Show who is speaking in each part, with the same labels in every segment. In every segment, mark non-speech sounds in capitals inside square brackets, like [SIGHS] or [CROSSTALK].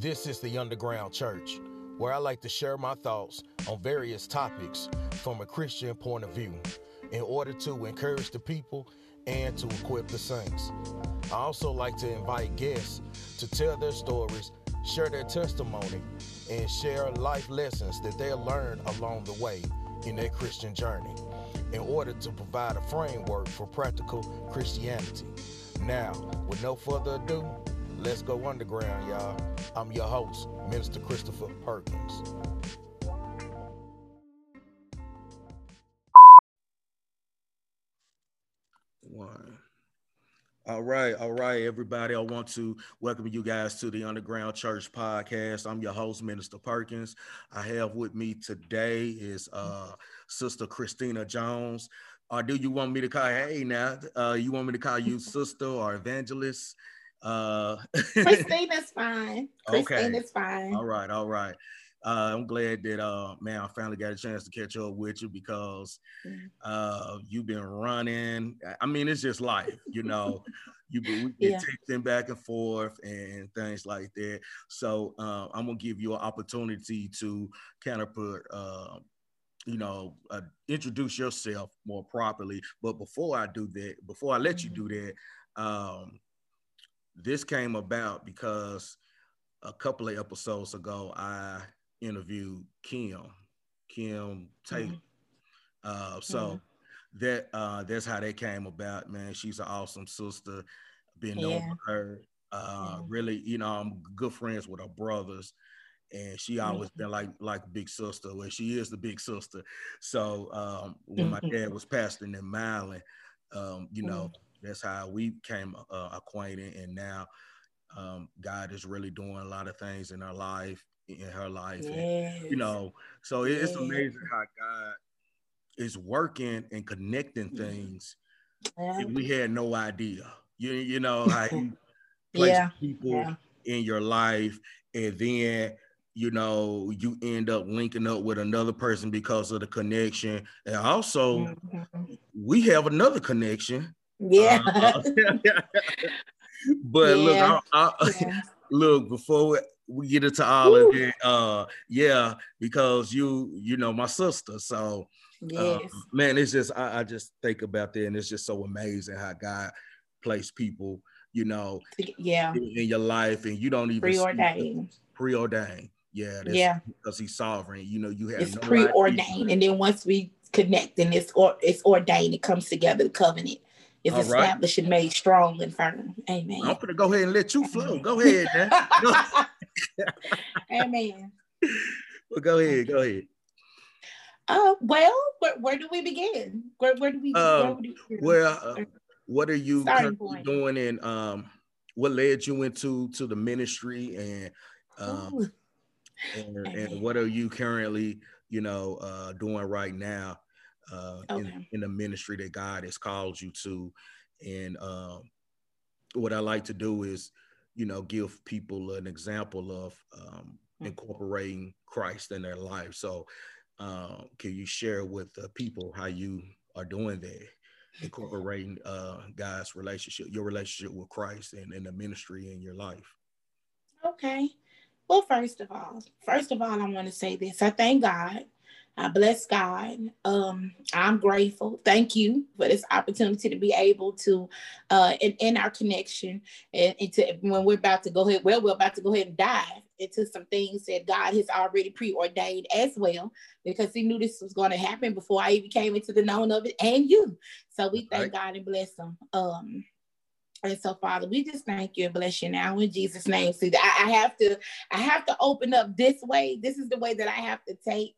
Speaker 1: This is the Underground Church, where I like to share my thoughts on various topics from a Christian point of view in order to encourage the people and to equip the saints. I also like to invite guests to tell their stories, share their testimony, and share life lessons that they learned along the way in their Christian journey in order to provide a framework for practical Christianity. Now, with no further ado, let's go underground, y'all. I'm your host, Minister Christopher Perkins. One. All right, all right, everybody. I want to welcome you guys to the Underground Church podcast. I'm your host, Minister Perkins. I have with me today is uh, Sister Christina Jones. Or do you want me to call? Hey, now, uh, you want me to call you [LAUGHS] sister or evangelist?
Speaker 2: Uh, Christina's [LAUGHS] fine.
Speaker 1: Christina's
Speaker 2: okay. fine.
Speaker 1: All right, all right. Uh, I'm glad that uh, man, I finally got a chance to catch up with you because mm-hmm. uh, you've been running. I mean, it's just life, you know. [LAUGHS] you we been yeah. texting back and forth and things like that. So uh, I'm gonna give you an opportunity to kind of put, uh, you know, uh, introduce yourself more properly. But before I do that, before I let you do mm-hmm. that, um, this came about because a couple of episodes ago, I interviewed Kim, Kim Taylor. Mm-hmm. Uh, so mm-hmm. that uh, that's how that came about, man. She's an awesome sister. Been known yeah. her. Uh, yeah. Really, you know, I'm good friends with her brothers, and she always mm-hmm. been like like big sister. Well, she is the big sister. So um, when my mm-hmm. dad was pastoring in Maryland, um, you know, mm-hmm. That's how we came uh, acquainted, and now um, God is really doing a lot of things in her life in her life. Yes. And, you know, so it's yes. amazing how God is working and connecting mm-hmm. things. Yeah. we had no idea. You, you know, [LAUGHS] places yeah. people yeah. in your life and then you know you end up linking up with another person because of the connection and also mm-hmm. we have another connection
Speaker 2: yeah uh, [LAUGHS]
Speaker 1: but look I, I, [LAUGHS] look before we get into all Woo. of it. Uh, yeah, because you, you know, my sister. So, uh, yes. uh, man, it's just I, I, just think about that, and it's just so amazing how God placed people, you know,
Speaker 2: yeah,
Speaker 1: in, in your life, and you don't even
Speaker 2: preordained.
Speaker 1: Preordained. Yeah,
Speaker 2: yeah,
Speaker 1: because he's sovereign. You know, you have
Speaker 2: it's no preordained, idea. and then once we connect and it's or it's ordained, it comes together. The covenant is All established right. and made strong and firm. Amen.
Speaker 1: I'm gonna go ahead and let you flow. Go [LAUGHS] ahead, man. [LAUGHS] [LAUGHS]
Speaker 2: Amen.
Speaker 1: Well, go ahead. Go ahead.
Speaker 2: Uh, well, where, where do we begin? Where, where do we?
Speaker 1: Um, where we well, uh, what are you doing, and um, what led you into to the ministry, and um, and, and, what are you currently, you know, uh, doing right now uh, okay. in, in the ministry that God has called you to, and um, what I like to do is you know, give people an example of um, mm. incorporating Christ in their life. So, uh, can you share with the people how you are doing that, incorporating uh, God's relationship, your relationship with Christ, and in the ministry in your life?
Speaker 2: Okay. Well, first of all, first of all, I want to say this. I thank God I bless God. Um, I'm grateful. Thank you for this opportunity to be able to, uh, in, in our connection, and, and to, when we're about to go ahead, well, we're about to go ahead and dive into some things that God has already preordained as well, because He knew this was going to happen before I even came into the known of it, and you. So we thank right. God and bless Him. Um, and so, Father, we just thank you and bless you now in Jesus' name. See, I, I have to, I have to open up this way. This is the way that I have to take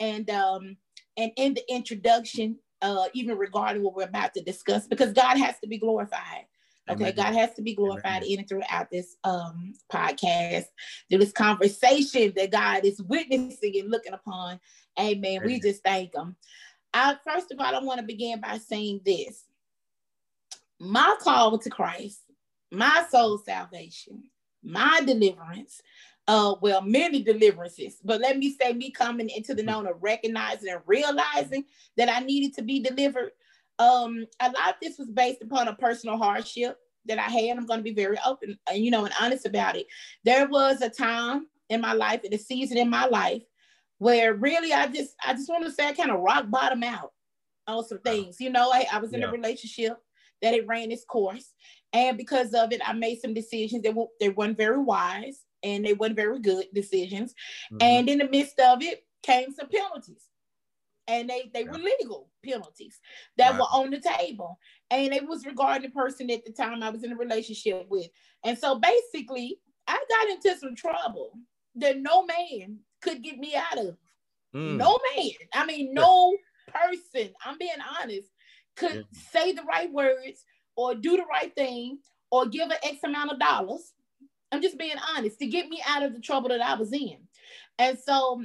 Speaker 2: and um, and in the introduction, uh, even regarding what we're about to discuss, because God has to be glorified. Okay, Amen. God has to be glorified Amen. in and throughout this um, podcast, through this conversation that God is witnessing and looking upon. Amen. Amen. We just thank Him. I, first of all, I want to begin by saying this my call to Christ, my soul salvation, my deliverance uh well many deliverances but let me say me coming into the known of recognizing and realizing that i needed to be delivered um a lot of this was based upon a personal hardship that I had. I'm going to be very open, and you know, and honest about it. There was a time in my life, in a season in my life, where really I just, I just want to say I kind of rock bottom out on some things. You know, I, I was in yeah. a relationship that it ran its course, and because of it, I made some decisions that were, they weren't very wise and they weren't very good decisions. Mm-hmm. And in the midst of it came some penalties and they they yeah. were legal penalties that wow. were on the table and it was regarding the person at the time i was in a relationship with and so basically i got into some trouble that no man could get me out of mm. no man i mean no person i'm being honest could yeah. say the right words or do the right thing or give an x amount of dollars i'm just being honest to get me out of the trouble that i was in and so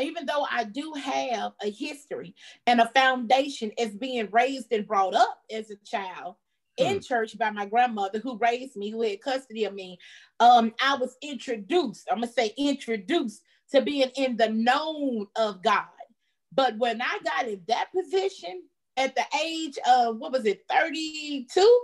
Speaker 2: even though I do have a history and a foundation as being raised and brought up as a child in hmm. church by my grandmother who raised me, who had custody of me, um, I was introduced, I'm gonna say introduced to being in the known of God. But when I got in that position at the age of what was it, 32?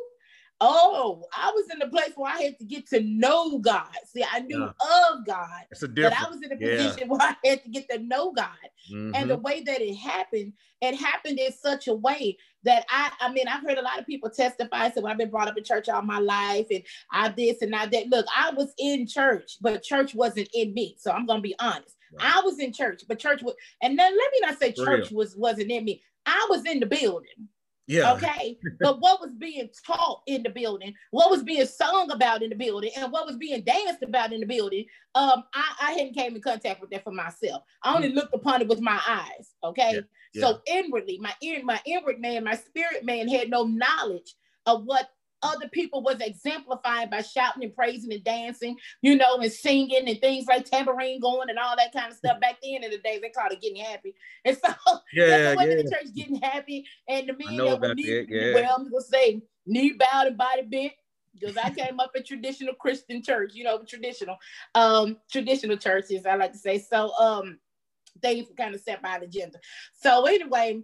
Speaker 2: Oh, I was in the place where I had to get to know God. See, I knew yeah. of God,
Speaker 1: but
Speaker 2: I was in a position yeah. [LAUGHS] where I had to get to know God. Mm-hmm. And the way that it happened, it happened in such a way that I, I mean, I've heard a lot of people testify. So I've been brought up in church all my life, and I this and I that. Look, I was in church, but church wasn't in me. So I'm gonna be honest. Right. I was in church, but church was, and then let me not say church was wasn't in me. I was in the building. Yeah. Okay. but what was being taught in the building, what was being sung about in the building, and what was being danced about in the building, um, I, I hadn't came in contact with that for myself. I only mm. looked upon it with my eyes. Okay. Yeah. Yeah. So inwardly, my ear, my inward man, my spirit man had no knowledge of what other people was exemplifying by shouting and praising and dancing, you know, and singing and things like tambourine going and all that kind of stuff. Back then in the days, they called it getting happy. [LAUGHS] And so yeah, the women yeah. in the church getting happy and the men that were knee, yeah. well, I'm gonna say knee bowed and body bent. Because I came up in traditional Christian church, you know, traditional, um, traditional churches, I like to say. So um they kind of set by the agenda. So anyway,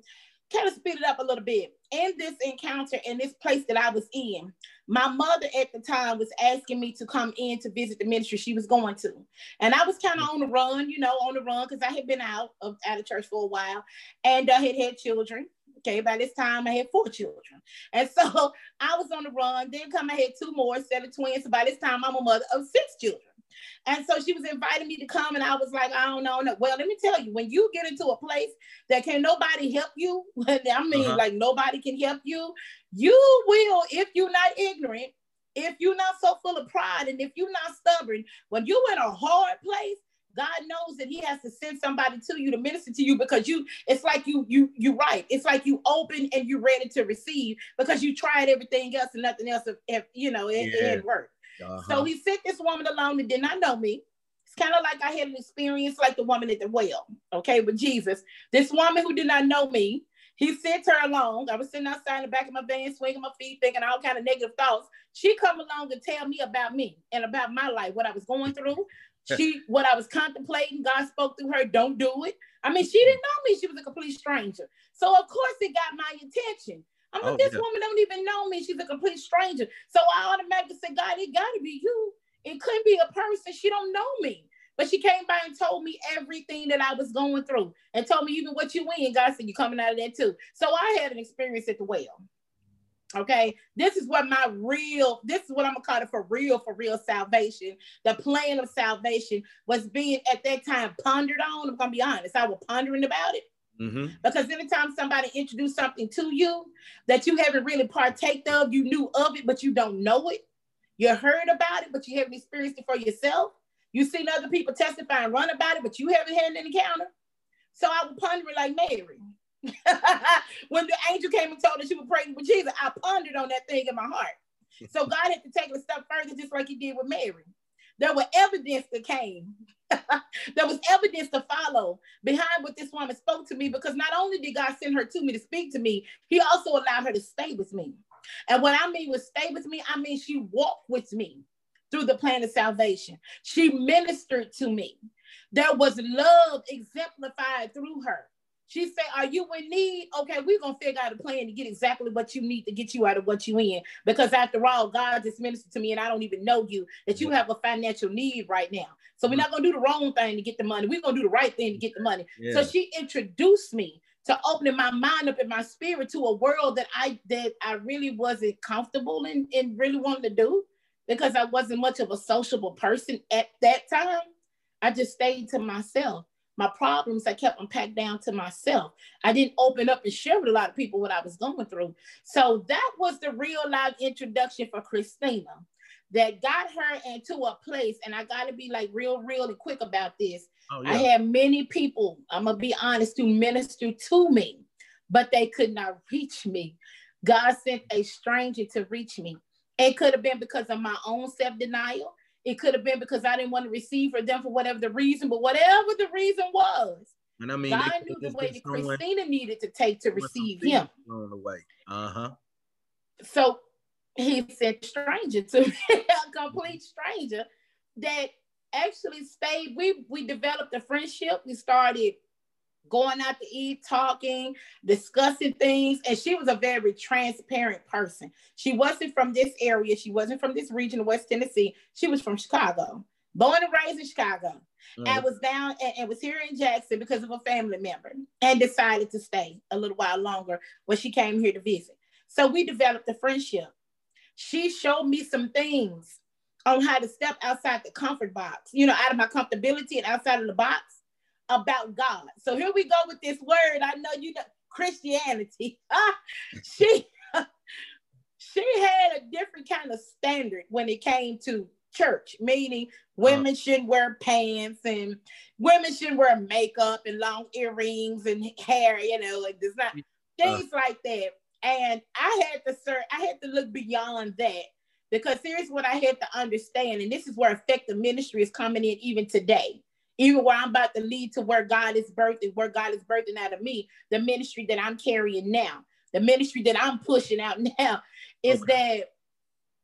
Speaker 2: kind of speed it up a little bit. In this encounter, in this place that I was in, my mother at the time was asking me to come in to visit the ministry she was going to. And I was kind of on the run, you know, on the run because I had been out of out of church for a while and I had had children. Okay, by this time I had four children. And so [LAUGHS] I was on the run. Then come I had two more, set of twins. So by this time I'm a mother of six children. And so she was inviting me to come, and I was like, I don't know. Well, let me tell you, when you get into a place that can nobody help you, [LAUGHS] I mean, uh-huh. like nobody can help you, you will, if you're not ignorant, if you're not so full of pride, and if you're not stubborn, when you're in a hard place, God knows that He has to send somebody to you to minister to you because you, it's like you, you, you right. It's like you open and you're ready to receive because you tried everything else and nothing else, if, you know, it, yeah. it didn't work. Uh-huh. So he sent this woman along that did not know me. It's kind of like I had an experience like the woman at the well, okay, with Jesus. This woman who did not know me, he sent her along. I was sitting outside in the back of my van, swinging my feet, thinking all kind of negative thoughts. She come along to tell me about me and about my life, what I was going through. [LAUGHS] She, what I was contemplating. God spoke through her. Don't do it. I mean, she didn't know me. She was a complete stranger. So of course it got my attention. I'm like, oh, this yeah. woman don't even know me. She's a complete stranger. So I automatically said, God, it gotta be you. It couldn't be a person. She don't know me. But she came by and told me everything that I was going through and told me even what you in. God said, You're coming out of that too. So I had an experience at the well. Okay, this is what my real, this is what I'm gonna call it for real, for real salvation. The plan of salvation was being at that time pondered on. I'm gonna be honest, I was pondering about it. Mm-hmm. Because anytime somebody introduced something to you that you haven't really partaked of, you knew of it, but you don't know it. You heard about it, but you haven't experienced it for yourself. You've seen other people testify and run about it, but you haven't had an encounter. So I was pondering like Mary. [LAUGHS] when the angel came and told her she was pregnant with Jesus, I pondered on that thing in my heart. So [LAUGHS] God had to take it a step further, just like he did with Mary. There were evidence that came. [LAUGHS] there was evidence to follow behind what this woman spoke to me because not only did God send her to me to speak to me, he also allowed her to stay with me. And what I mean with stay with me, I mean she walked with me through the plan of salvation. She ministered to me. There was love exemplified through her. She said, Are you in need? Okay, we're gonna figure out a plan to get exactly what you need to get you out of what you in. Because after all, God just ministered to me and I don't even know you that you have a financial need right now. So we're not gonna do the wrong thing to get the money. We're gonna do the right thing to get the money. Yeah. So she introduced me to opening my mind up in my spirit to a world that I that I really wasn't comfortable in and really wanted to do because I wasn't much of a sociable person at that time. I just stayed to myself my problems, I kept them packed down to myself. I didn't open up and share with a lot of people what I was going through. So that was the real live introduction for Christina that got her into a place. And I got to be like real, real and quick about this. Oh, yeah. I had many people, I'm going to be honest, who minister to me, but they could not reach me. God sent a stranger to reach me. It could have been because of my own self denial. It could have been because I didn't want to receive for them for whatever the reason, but whatever the reason was, and I mean, God knew the way that Christina needed to take to receive him.
Speaker 1: On the way. Uh huh.
Speaker 2: So he sent stranger to me, [LAUGHS] a complete stranger that actually stayed. We we developed a friendship. We started going out to eat, talking, discussing things. And she was a very transparent person. She wasn't from this area. She wasn't from this region of West Tennessee. She was from Chicago, born and raised in Chicago. Mm. And was down and, and, was here in Jackson because of a family member and decided to stay a little while longer when she came here to visit. So we developed a friendship. She showed me some things on how to step outside the comfort box, you know, out of my comfortability and outside of the box about God. So here we go with this word. I know you know Christianity. [LAUGHS] she [LAUGHS] she had a different kind of standard when it came to church, meaning women uh, shouldn't wear pants and women shouldn't wear makeup and long earrings and [LAUGHS] hair, you know, like there's not things like that. And I had to sir, I had to look beyond that because here's what I had to understand, and this is where effective ministry is coming in even today even where I'm about to lead to where God is birthing, where God is birthing out of me, the ministry that I'm carrying now, the ministry that I'm pushing out [LAUGHS] now is okay. that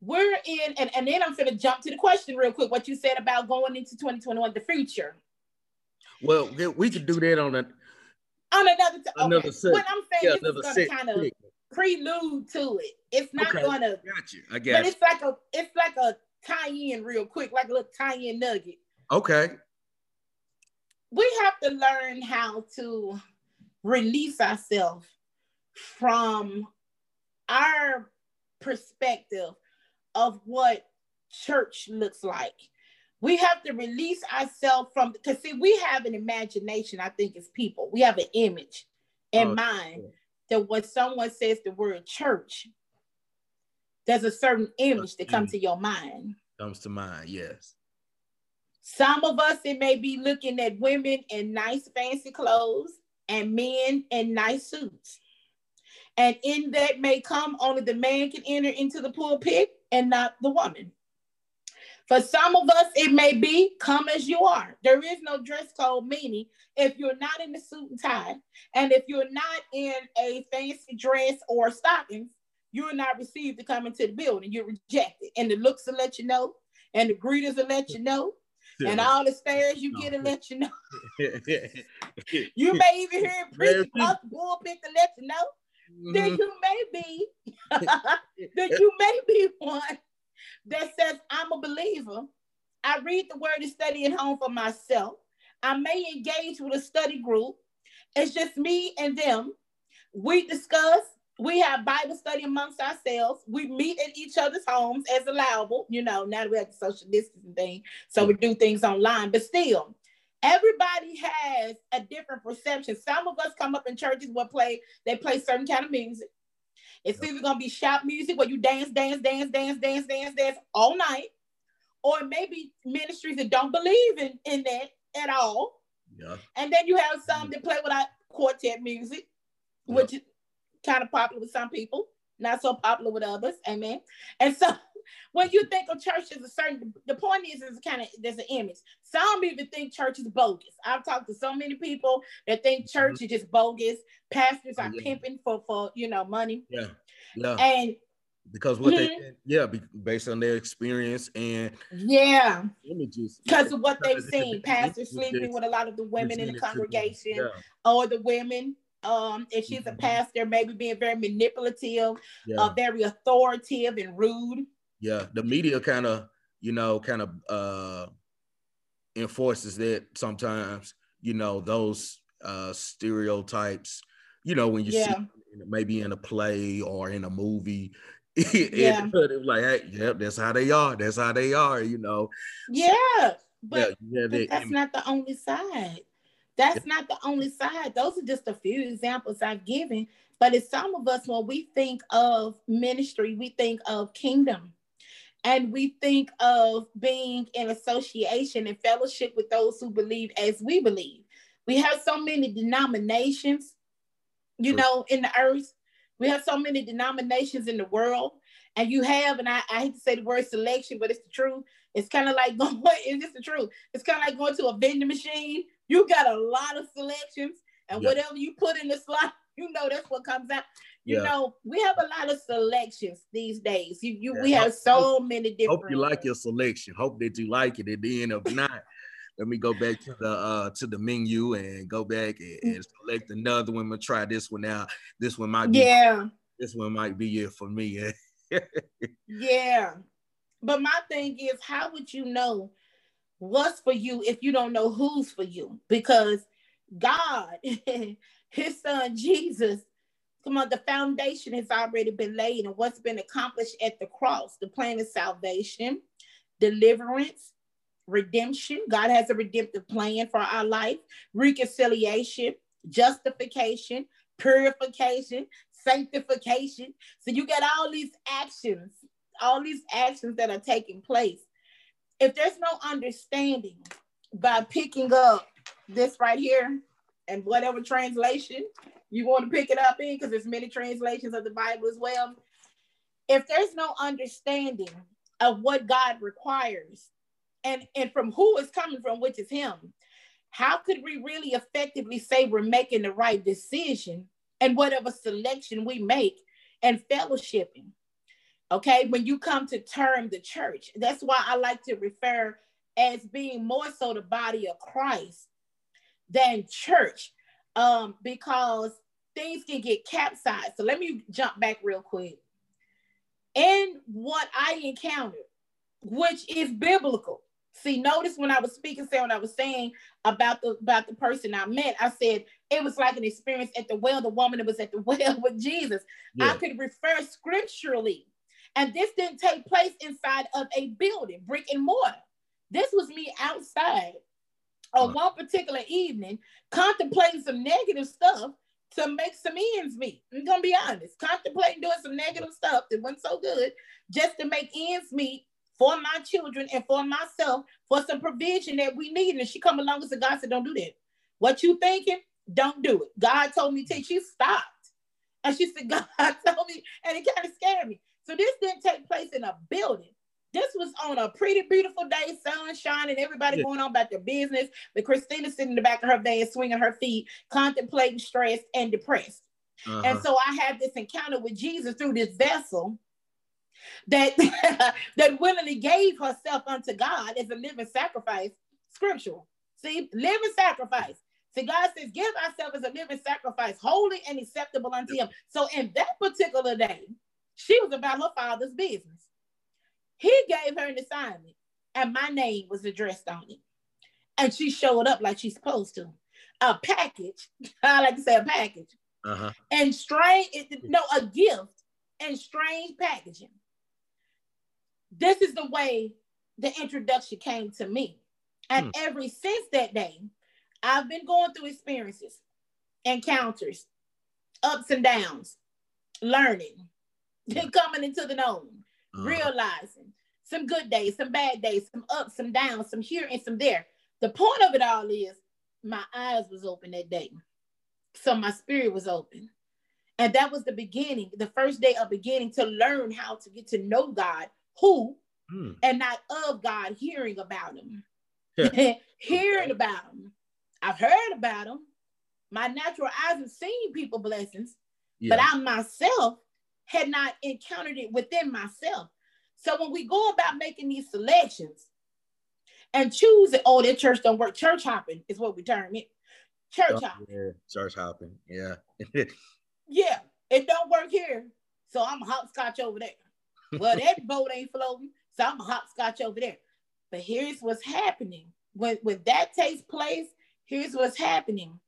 Speaker 2: we're in, and, and then I'm going to jump to the question real quick what you said about going into 2021, the future.
Speaker 1: Well, we could do that on a
Speaker 2: on another t- another okay. set. What I'm saying yeah, is going to kind of prelude to it. It's not okay. going to.
Speaker 1: Got you. I guess.
Speaker 2: But it's like a it's like a tie in real quick, like a little tie in nugget.
Speaker 1: Okay
Speaker 2: we have to learn how to release ourselves from our perspective of what church looks like. We have to release ourselves from because see, we have an imagination, I think, as people. We have an image in oh, mind that when someone says the word church, there's a certain image that comes mm. to your mind.
Speaker 1: Comes to mind, yes.
Speaker 2: Some of us, it may be looking at women in nice fancy clothes and men in nice suits. And in that may come only the man can enter into the pulpit and not the woman. For some of us, it may be come as you are. There is no dress code, meaning if you're not in the suit and tie, and if you're not in a fancy dress or stockings, you're not received to come into the building. You're rejected. And the looks will let you know, and the greeters will let you know, and all the stares you get to let you know. [LAUGHS] you may even hear a preacher across the pulpit to let you know mm-hmm. that you may be [LAUGHS] [LAUGHS] that you may be one that says I'm a believer. I read the word and study at home for myself. I may engage with a study group. It's just me and them. We discuss we have Bible study amongst ourselves. We meet at each other's homes as allowable. You know, now we have the social distancing thing, so we do things online. But still, everybody has a different perception. Some of us come up in churches where play they play certain kind of music. It's either gonna be shop music where you dance, dance, dance, dance, dance, dance, dance all night, or maybe ministries that don't believe in in that at all. Yeah. And then you have some mm. that play without quartet music, which kind of popular with some people, not so popular with others. Amen. And so [LAUGHS] when you think of church as a certain, the point is, is kind of there's an image. Some even think church is bogus. I've talked to so many people that think church mm-hmm. is just bogus. Pastors are oh, yeah. pimping for for you know money.
Speaker 1: Yeah, yeah.
Speaker 2: And
Speaker 1: because what mm-hmm. they yeah based on their experience and
Speaker 2: yeah images because of what they've [LAUGHS] seen pastors sleeping with a lot of the women in the congregation yeah. or the women um if she's mm-hmm. a pastor maybe being very manipulative yeah. uh, very authoritative and rude
Speaker 1: yeah the media kind of you know kind of uh enforces that sometimes you know those uh stereotypes you know when you yeah. see maybe in a play or in a movie [LAUGHS] yeah. it, like, hey, yep, that's how they are. That's how they are, you know.
Speaker 2: Yeah, but, yeah, but that's not the only side. That's not the only side. Those are just a few examples I've given. But it's some of us when we think of ministry, we think of kingdom. And we think of being in association and fellowship with those who believe as we believe. We have so many denominations, you True. know, in the earth we have so many denominations in the world, and you have, and I, I hate to say the word selection, but it's the truth. It's kind of like [LAUGHS] going, it's just the truth. It's kind of like going to a vending machine. You got a lot of selections, and yeah. whatever you put in the slot, [LAUGHS] you know that's what comes out. You yeah. know, we have a lot of selections these days. You, you, yeah. we have so many different.
Speaker 1: Hope you like your selection. Hope that you like it. At the end of not, let me go back to the uh to the menu and go back and, and select another one. I'm try this one out. This one might be
Speaker 2: yeah.
Speaker 1: This one might be it for me. [LAUGHS]
Speaker 2: yeah. But my thing is, how would you know what's for you if you don't know who's for you? Because God, [LAUGHS] his son Jesus, come on, the foundation has already been laid, and what's been accomplished at the cross, the plan of salvation, deliverance, redemption. God has a redemptive plan for our life, reconciliation, justification, purification, sanctification. So you get all these actions, all these actions that are taking place. If there's no understanding by picking up this right here and whatever translation you want to pick it up in, because there's many translations of the Bible as well. If there's no understanding of what God requires and, and from who it's coming from, which is him, how could we really effectively say we're making the right decision and whatever selection we make and fellowshipping? Okay, when you come to term the church, that's why I like to refer as being more so the body of Christ than church, um, because things can get capsized. So let me jump back real quick. And what I encountered, which is biblical, See, notice when I was speaking, say what I was saying about the about the person I met, I said it was like an experience at the well, the woman that was at the [LAUGHS] well with Jesus. Yeah. I could refer scripturally. And this didn't take place inside of a building, brick and mortar. This was me outside on one particular evening, contemplating some negative stuff to make some ends meet. I'm gonna be honest, contemplating doing some negative stuff that wasn't so good just to make ends meet for my children and for myself for some provision that we need. And she come along and said, God said, don't do that. What you thinking? Don't do it. God told me to. She stopped. And she said, [LAUGHS] God told me, and it kind of scared me. So this didn't take place in a building. This was on a pretty beautiful day, sun shining, everybody yeah. going on about their business. But Christina sitting in the back of her van, swinging her feet, contemplating, stressed, and depressed. Uh-huh. And so I had this encounter with Jesus through this vessel that [LAUGHS] that willingly gave herself unto God as a living sacrifice, scriptural. See, living sacrifice. See, God says, give ourselves as a living sacrifice, holy and acceptable unto him. So in that particular day, she was about her father's business. He gave her an assignment, and my name was addressed on it. And she showed up like she's supposed to. A package, [LAUGHS] I like to say a package. Uh-huh. And strange, no, a gift and strange packaging this is the way the introduction came to me. And hmm. ever since that day, I've been going through experiences, encounters, ups and downs, learning, [LAUGHS] then coming into the known, uh-huh. realizing some good days, some bad days, some ups, some downs, some here and some there. The point of it all is my eyes was open that day. So my spirit was open. And that was the beginning, the first day of beginning to learn how to get to know God who mm. and not of God hearing about him. [LAUGHS] hearing about him. I've heard about him. My natural eyes have seen people blessings, yeah. but I myself had not encountered it within myself. So when we go about making these selections and choosing, oh, that church don't work, church hopping is what we term it. Church oh, hopping.
Speaker 1: Yeah, church hopping. Yeah. [LAUGHS]
Speaker 2: yeah, it don't work here. So I'm a hopscotch over there. Well, that [LAUGHS] boat ain't floating, so I'm a hopscotch over there. But here's what's happening. When, when that takes place, here's what's happening.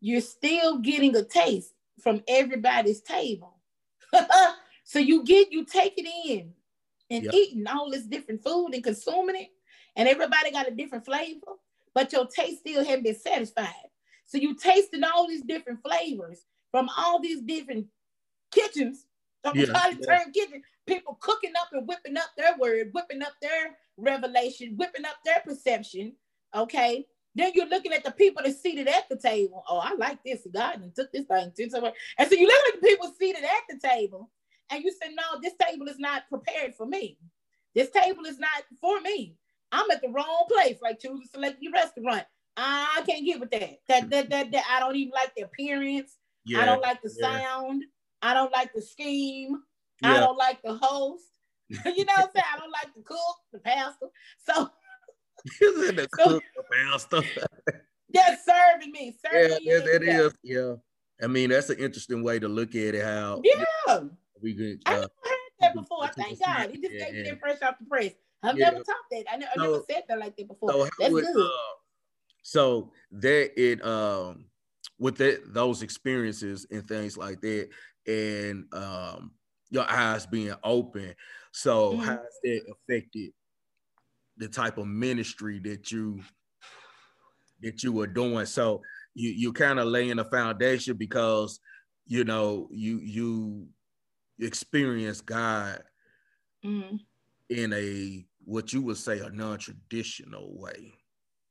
Speaker 2: You're still getting a taste from everybody's table. [LAUGHS] so you get you take it in and yep. eating all this different food and consuming it, and everybody got a different flavor, but your taste still haven't been satisfied. So you tasting all these different flavors from all these different kitchens. I'm yeah, trying to turn kitchen. People cooking up and whipping up their word, whipping up their revelation, whipping up their perception. Okay. Then you're looking at the people that seated at the table. Oh, I like this. God and took this thing to somewhere. And so you look at the people seated at the table and you say, no, this table is not prepared for me. This table is not for me. I'm at the wrong place, like choosing a select your restaurant. I can't get with that. That, that, that, that. I don't even like the appearance. Yeah, I don't like the yeah. sound. I don't like the scheme. Yeah. I don't like the host. [LAUGHS] you know what I'm saying? I don't like the cook, the pastor. So the cook, the pastor. That's serving me. Serving
Speaker 1: yeah, that, that is. Yeah. I mean, that's an interesting way to look at it. How
Speaker 2: yeah, we could. Uh, I never heard that before. Thank God. He just gave me that fresh off the press. I've never taught that. I, never, so, I never said that like that before. So that's would, good. Uh,
Speaker 1: so that it um with that those experiences and things like that, and um your eyes being open. So mm-hmm. how has that affected the type of ministry that you that you were doing? So you you kind of laying a foundation because you know you you experience God mm-hmm. in a what you would say a non-traditional way.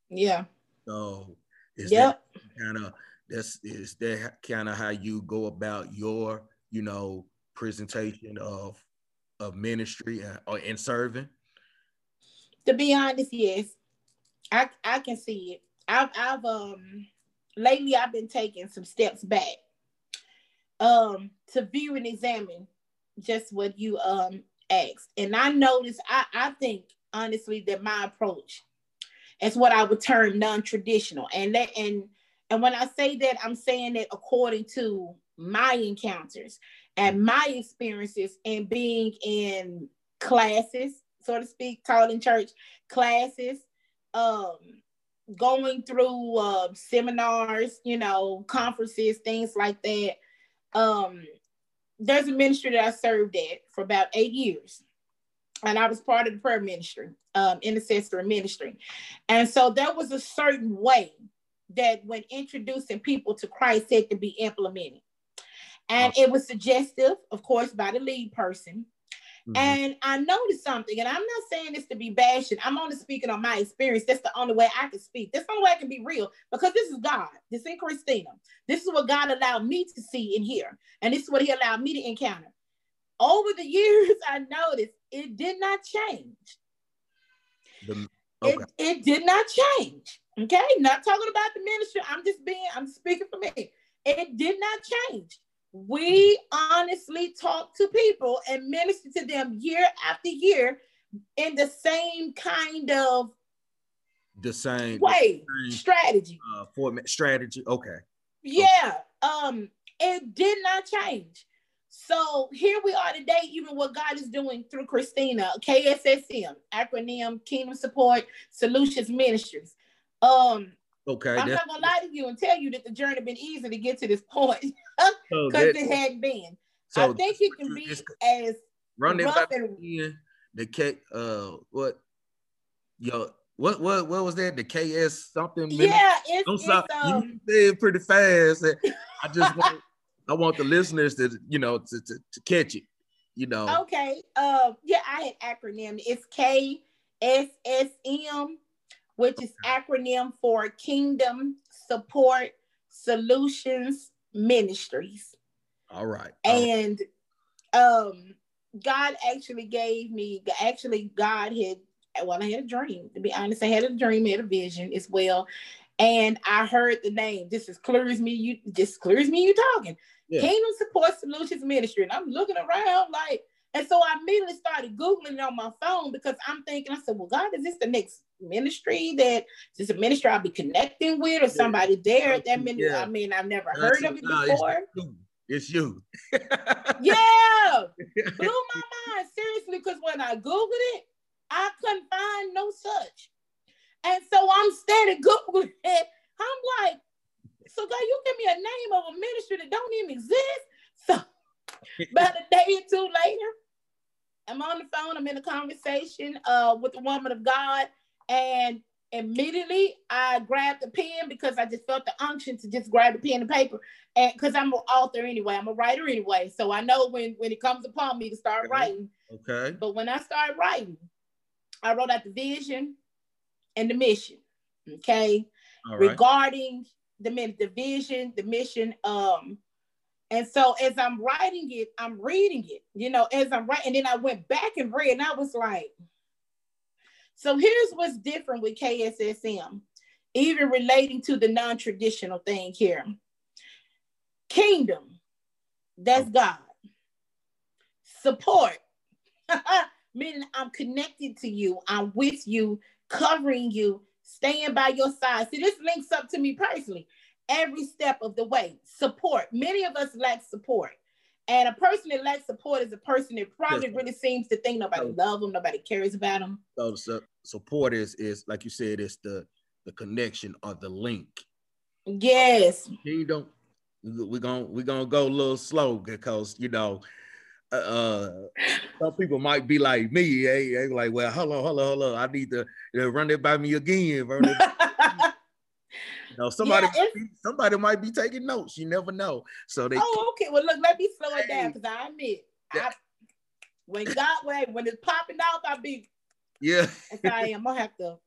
Speaker 2: Yeah.
Speaker 1: So is yep. that kind of that's is that kind of how you go about your you know presentation of of ministry and, or in serving?
Speaker 2: To be honest, yes, I I can see it. I've I've um lately I've been taking some steps back um to view and examine just what you um asked. And I noticed I, I think honestly that my approach is what I would term non-traditional. And that and and when I say that, I'm saying that according to my encounters and my experiences in being in classes, so to speak, taught in church classes, um, going through uh, seminars, you know, conferences, things like that. Um, there's a ministry that I served at for about eight years. And I was part of the prayer ministry, um, intercessory ministry. And so there was a certain way that when introducing people to Christ had to be implemented. And it was suggestive, of course, by the lead person. Mm-hmm. And I noticed something, and I'm not saying this to be bashing. I'm only speaking on my experience. That's the only way I can speak. That's the only way I can be real because this is God. This ain't Christina. This is what God allowed me to see and hear. And this is what He allowed me to encounter. Over the [LAUGHS] years, I noticed it did not change. The, okay. it, it did not change. Okay. Not talking about the ministry. I'm just being, I'm speaking for me. It did not change we honestly talk to people and minister to them year after year in the same kind of
Speaker 1: the same
Speaker 2: way
Speaker 1: same,
Speaker 2: strategy.
Speaker 1: uh, format strategy okay.
Speaker 2: Yeah um it did not change. So here we are today even what god is doing through christina kssm acronym kingdom support solutions ministries. Um
Speaker 1: Okay.
Speaker 2: I'm not gonna lie to you and tell you that the journey been easy to get to this point because [LAUGHS] so it had been. So I think it can be as
Speaker 1: run rough and the K uh what yo what what what was that the KS something
Speaker 2: yeah it's, Don't
Speaker 1: stop. It's, um, you said pretty fast I [LAUGHS] just want I want the listeners to you know to, to, to catch it you know
Speaker 2: okay uh yeah I had acronym it's K S S M which is acronym for Kingdom Support Solutions Ministries.
Speaker 1: All right.
Speaker 2: and um God actually gave me actually God had well, I had a dream. To be honest, I had a dream, I had a vision as well. And I heard the name. This is clear as me, you just clear as me you talking. yeah. Kingdom Support Solutions Ministry. And I'm looking around like, and so I immediately started Googling it on my phone because I'm thinking, I said, well, God, is this the next ministry that is this a ministry I'll be connecting with or somebody there at that ministry? Yeah. I mean, I've never heard of it no, before.
Speaker 1: It's you. [LAUGHS]
Speaker 2: yeah. Blew [LAUGHS] my mind, seriously, because when I Googled it, I couldn't find no such. And so I'm standing [LAUGHS] Googling it. I'm like, so God, you give me a name of a ministry that don't even exist. So about a day or two later, I'm on the phone, I'm in a conversation uh, with a woman of God, and immediately I grabbed the pen because I just felt the unction to just grab the pen and paper. And because I'm an author anyway, I'm a writer anyway. So I know when when it comes upon me to start
Speaker 1: okay.
Speaker 2: writing.
Speaker 1: Okay.
Speaker 2: But when I started writing, I wrote out the vision and the mission. Okay. Regarding the, the vision, the mission, um, and so as I'm writing it, I'm reading it, you know, as I'm writing, and then I went back and read, and I was like, so here's what's different with KSSM, even relating to the non-traditional thing here. Kingdom, that's oh. God. Support, [LAUGHS] meaning I'm connected to you, I'm with you, covering you, staying by your side. See, this links up to me personally every step of the way. Support. Many of us lack support. And a person that lacks support is a person that probably yes. really seems to think nobody oh. loves them, nobody cares about them.
Speaker 1: Support is is like you said, it's the the connection or the link.
Speaker 2: Yes.
Speaker 1: You don't we're gonna we're gonna go a little slow because you know uh, uh some people might be like me, hey, hey like, well, hold on, hold on, hold on. I need to uh, run it by me again. Run it You [LAUGHS] know, somebody yeah, might be, somebody might be taking notes. You never know. So they.
Speaker 2: Oh, okay. Well, look, let me slow it down because I admit, I, when God when when it's popping off, I be.
Speaker 1: Yeah.
Speaker 2: I am. I have to.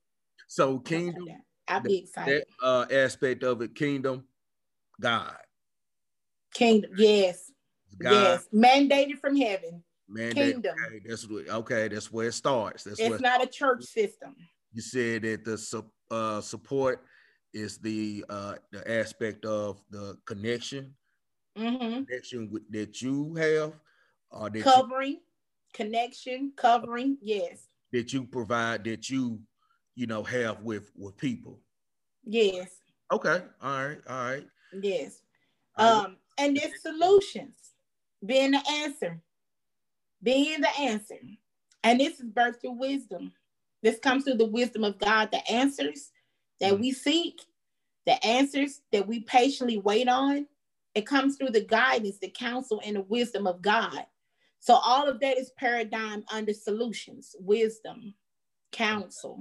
Speaker 1: So kingdom.
Speaker 2: I'll be excited.
Speaker 1: That uh, aspect of it, kingdom, God.
Speaker 2: Kingdom, yes. God. Yes. Mandated from heaven.
Speaker 1: Mandated. Kingdom. Okay, that's what, okay, that's where it starts. That's
Speaker 2: it's not a church system.
Speaker 1: You said that the uh, support is the uh, the aspect of the connection,
Speaker 2: mm-hmm.
Speaker 1: connection with, that you have,
Speaker 2: or that covering, you, connection, covering, yes,
Speaker 1: that you provide, that you, you know, have with with people.
Speaker 2: Yes.
Speaker 1: Okay. All right. All right.
Speaker 2: Yes. Um, and there's solutions, being the answer, being the answer, and this is birth through wisdom. This comes through the wisdom of God, the answers that mm-hmm. we seek, the answers that we patiently wait on, it comes through the guidance, the counsel, and the wisdom of God. So all of that is paradigm under solutions, wisdom, counsel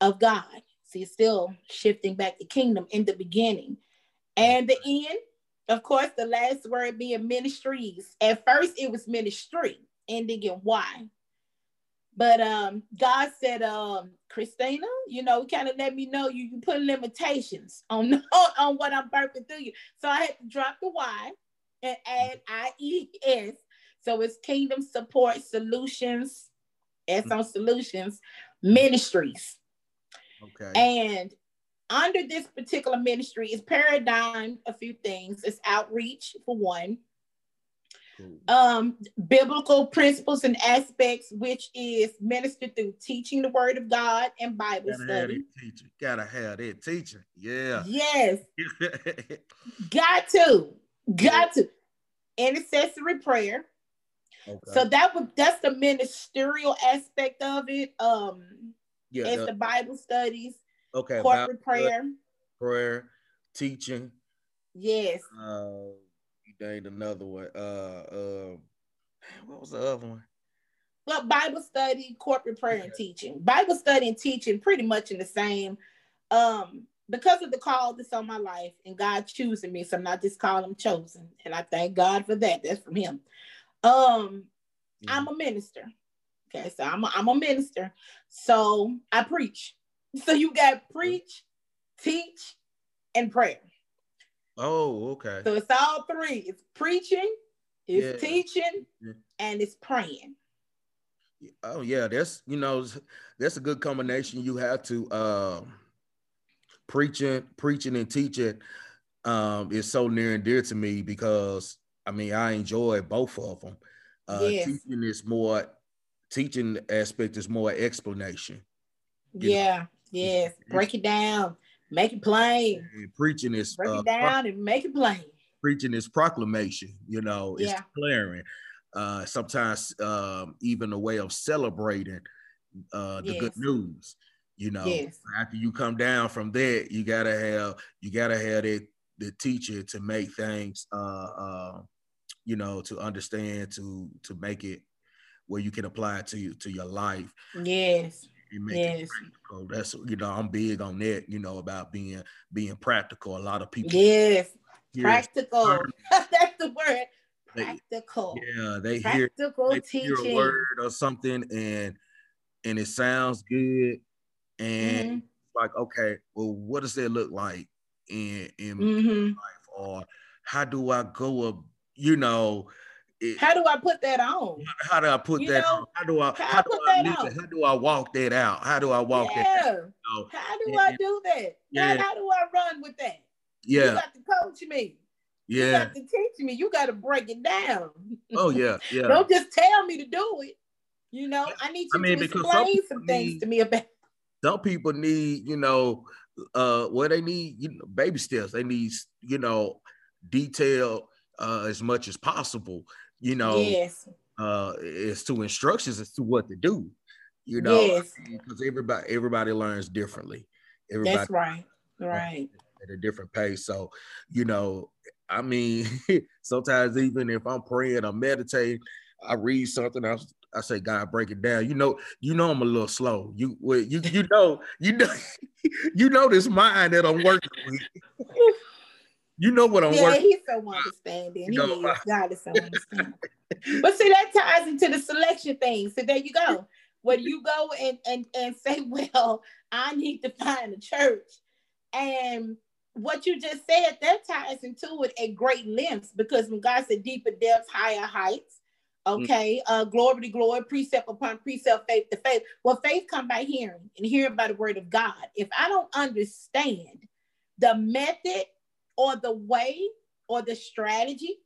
Speaker 2: of God. See, still shifting back the kingdom in the beginning. And the end, of course, the last word being ministries. At first, it was ministry, ending in Y. But um, God said, um, Christina, you know, kind of let me know you, you put limitations on, on, [LAUGHS] on what I'm burping through you. So I had to drop the Y and add IES. So it's Kingdom Support Solutions, S on Solutions Ministries.
Speaker 1: Okay.
Speaker 2: And under this particular ministry is paradigm, a few things. It's outreach for one. Um, biblical principles and aspects, which is ministered through teaching the word of God and Bible
Speaker 1: Gotta
Speaker 2: study.
Speaker 1: Teacher. Gotta have that teacher. Yeah.
Speaker 2: Yes. [LAUGHS] Got to. Got to. Intercessory prayer. Okay. So that would that's the ministerial aspect of it. Um yeah, it's the, the Bible studies.
Speaker 1: Okay.
Speaker 2: Corporate prayer.
Speaker 1: Prayer, teaching.
Speaker 2: Yes.
Speaker 1: Uh you named another one. Uh, uh, what was the other one?
Speaker 2: Well, Bible study, corporate prayer, and teaching. Bible study and teaching pretty much in the same. Um, because of the call that's on my life and God choosing me, so I'm not just calling chosen, and I thank God for that. That's from Him. Um, yeah. I'm a minister. Okay, so I'm a, I'm a minister. So I preach. [LAUGHS] So you got preach, teach, and prayer.
Speaker 1: Oh, okay.
Speaker 2: So it's all three. It's preaching, it's yeah. teaching, yeah. and it's praying.
Speaker 1: Oh yeah, that's you know that's a good combination. You have to uh, preaching, preaching and teaching um, is so near and dear to me because I mean I enjoy both of them. Uh, yes. Teaching is more teaching aspect is more explanation.
Speaker 2: Yeah. Know? Yes. Break it down. Make it plain.
Speaker 1: And preaching is
Speaker 2: break uh, it down pro- and make it plain.
Speaker 1: Preaching is proclamation. You know, it's yeah. declaring. Uh, sometimes um, even a way of celebrating uh, the yes. good news. You know, yes. after you come down from that, you gotta have you gotta have it the teacher to make things uh, uh, you know to understand to to make it where you can apply it to you to your life
Speaker 2: yes yes.
Speaker 1: That's you know I'm big on that. You know about being being practical. A lot of people.
Speaker 2: Yes, practical. [LAUGHS] That's the word. Practical.
Speaker 1: They, yeah, they practical hear, they teaching. hear a word or something and and it sounds good and mm-hmm. like okay, well, what does that look like? in in mm-hmm. life, or how do I go up? You know,
Speaker 2: it, how do I put that on?
Speaker 1: How do I put you that know, on? How do I how, how do I how do I walk that out? How do I walk yeah. that out?
Speaker 2: You know? How do and, I do that? Yeah. How, how, do I run with that?
Speaker 1: Yeah.
Speaker 2: You got to coach me. Yeah. You got to teach me. You got to break it down.
Speaker 1: Oh yeah, [LAUGHS] yeah.
Speaker 2: Don't just tell me to do it. You know, I need you I mean, to explain some, some things to me about.
Speaker 1: Some people need, you know, uh what they need you know baby steps. They need you know detail uh as much as possible you know yes. uh as to instructions as to what to do you know yes. because everybody everybody learns differently. Everybody
Speaker 2: that's right. Right.
Speaker 1: at a different pace. So you know i mean [LAUGHS] sometimes even if i'm praying or meditating i read something I I say, God, break it down. You know, you know, I'm a little slow. You, you, you know, you know, [LAUGHS] you know this mind that I'm working with. [LAUGHS] You know what I'm working.
Speaker 2: yeah,
Speaker 1: working.
Speaker 2: he's so understanding. He is. God is so [LAUGHS] understanding. but see, that ties into the selection thing. So there you go. When you go and and and say, well, I need to find a church, and what you just said, that ties into it at great lengths because when God said deeper depths, higher heights, Mm. Okay, uh, glory to glory, precept upon precept, faith to faith. Well, faith come by hearing, and hearing by the word of God. If I don't understand the method or the way or the strategy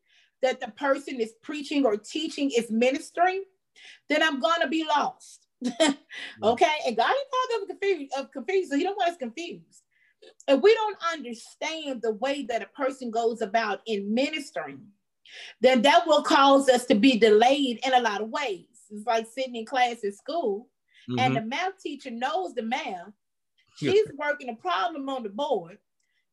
Speaker 2: that the person is preaching or teaching is ministering, then I'm gonna be lost. [LAUGHS] okay, and God is not confused, of confused, so He don't want us confused. If we don't understand the way that a person goes about in ministering, then that will cause us to be delayed in a lot of ways. It's like sitting in class at school, mm-hmm. and the math teacher knows the math. She's working a problem on the board.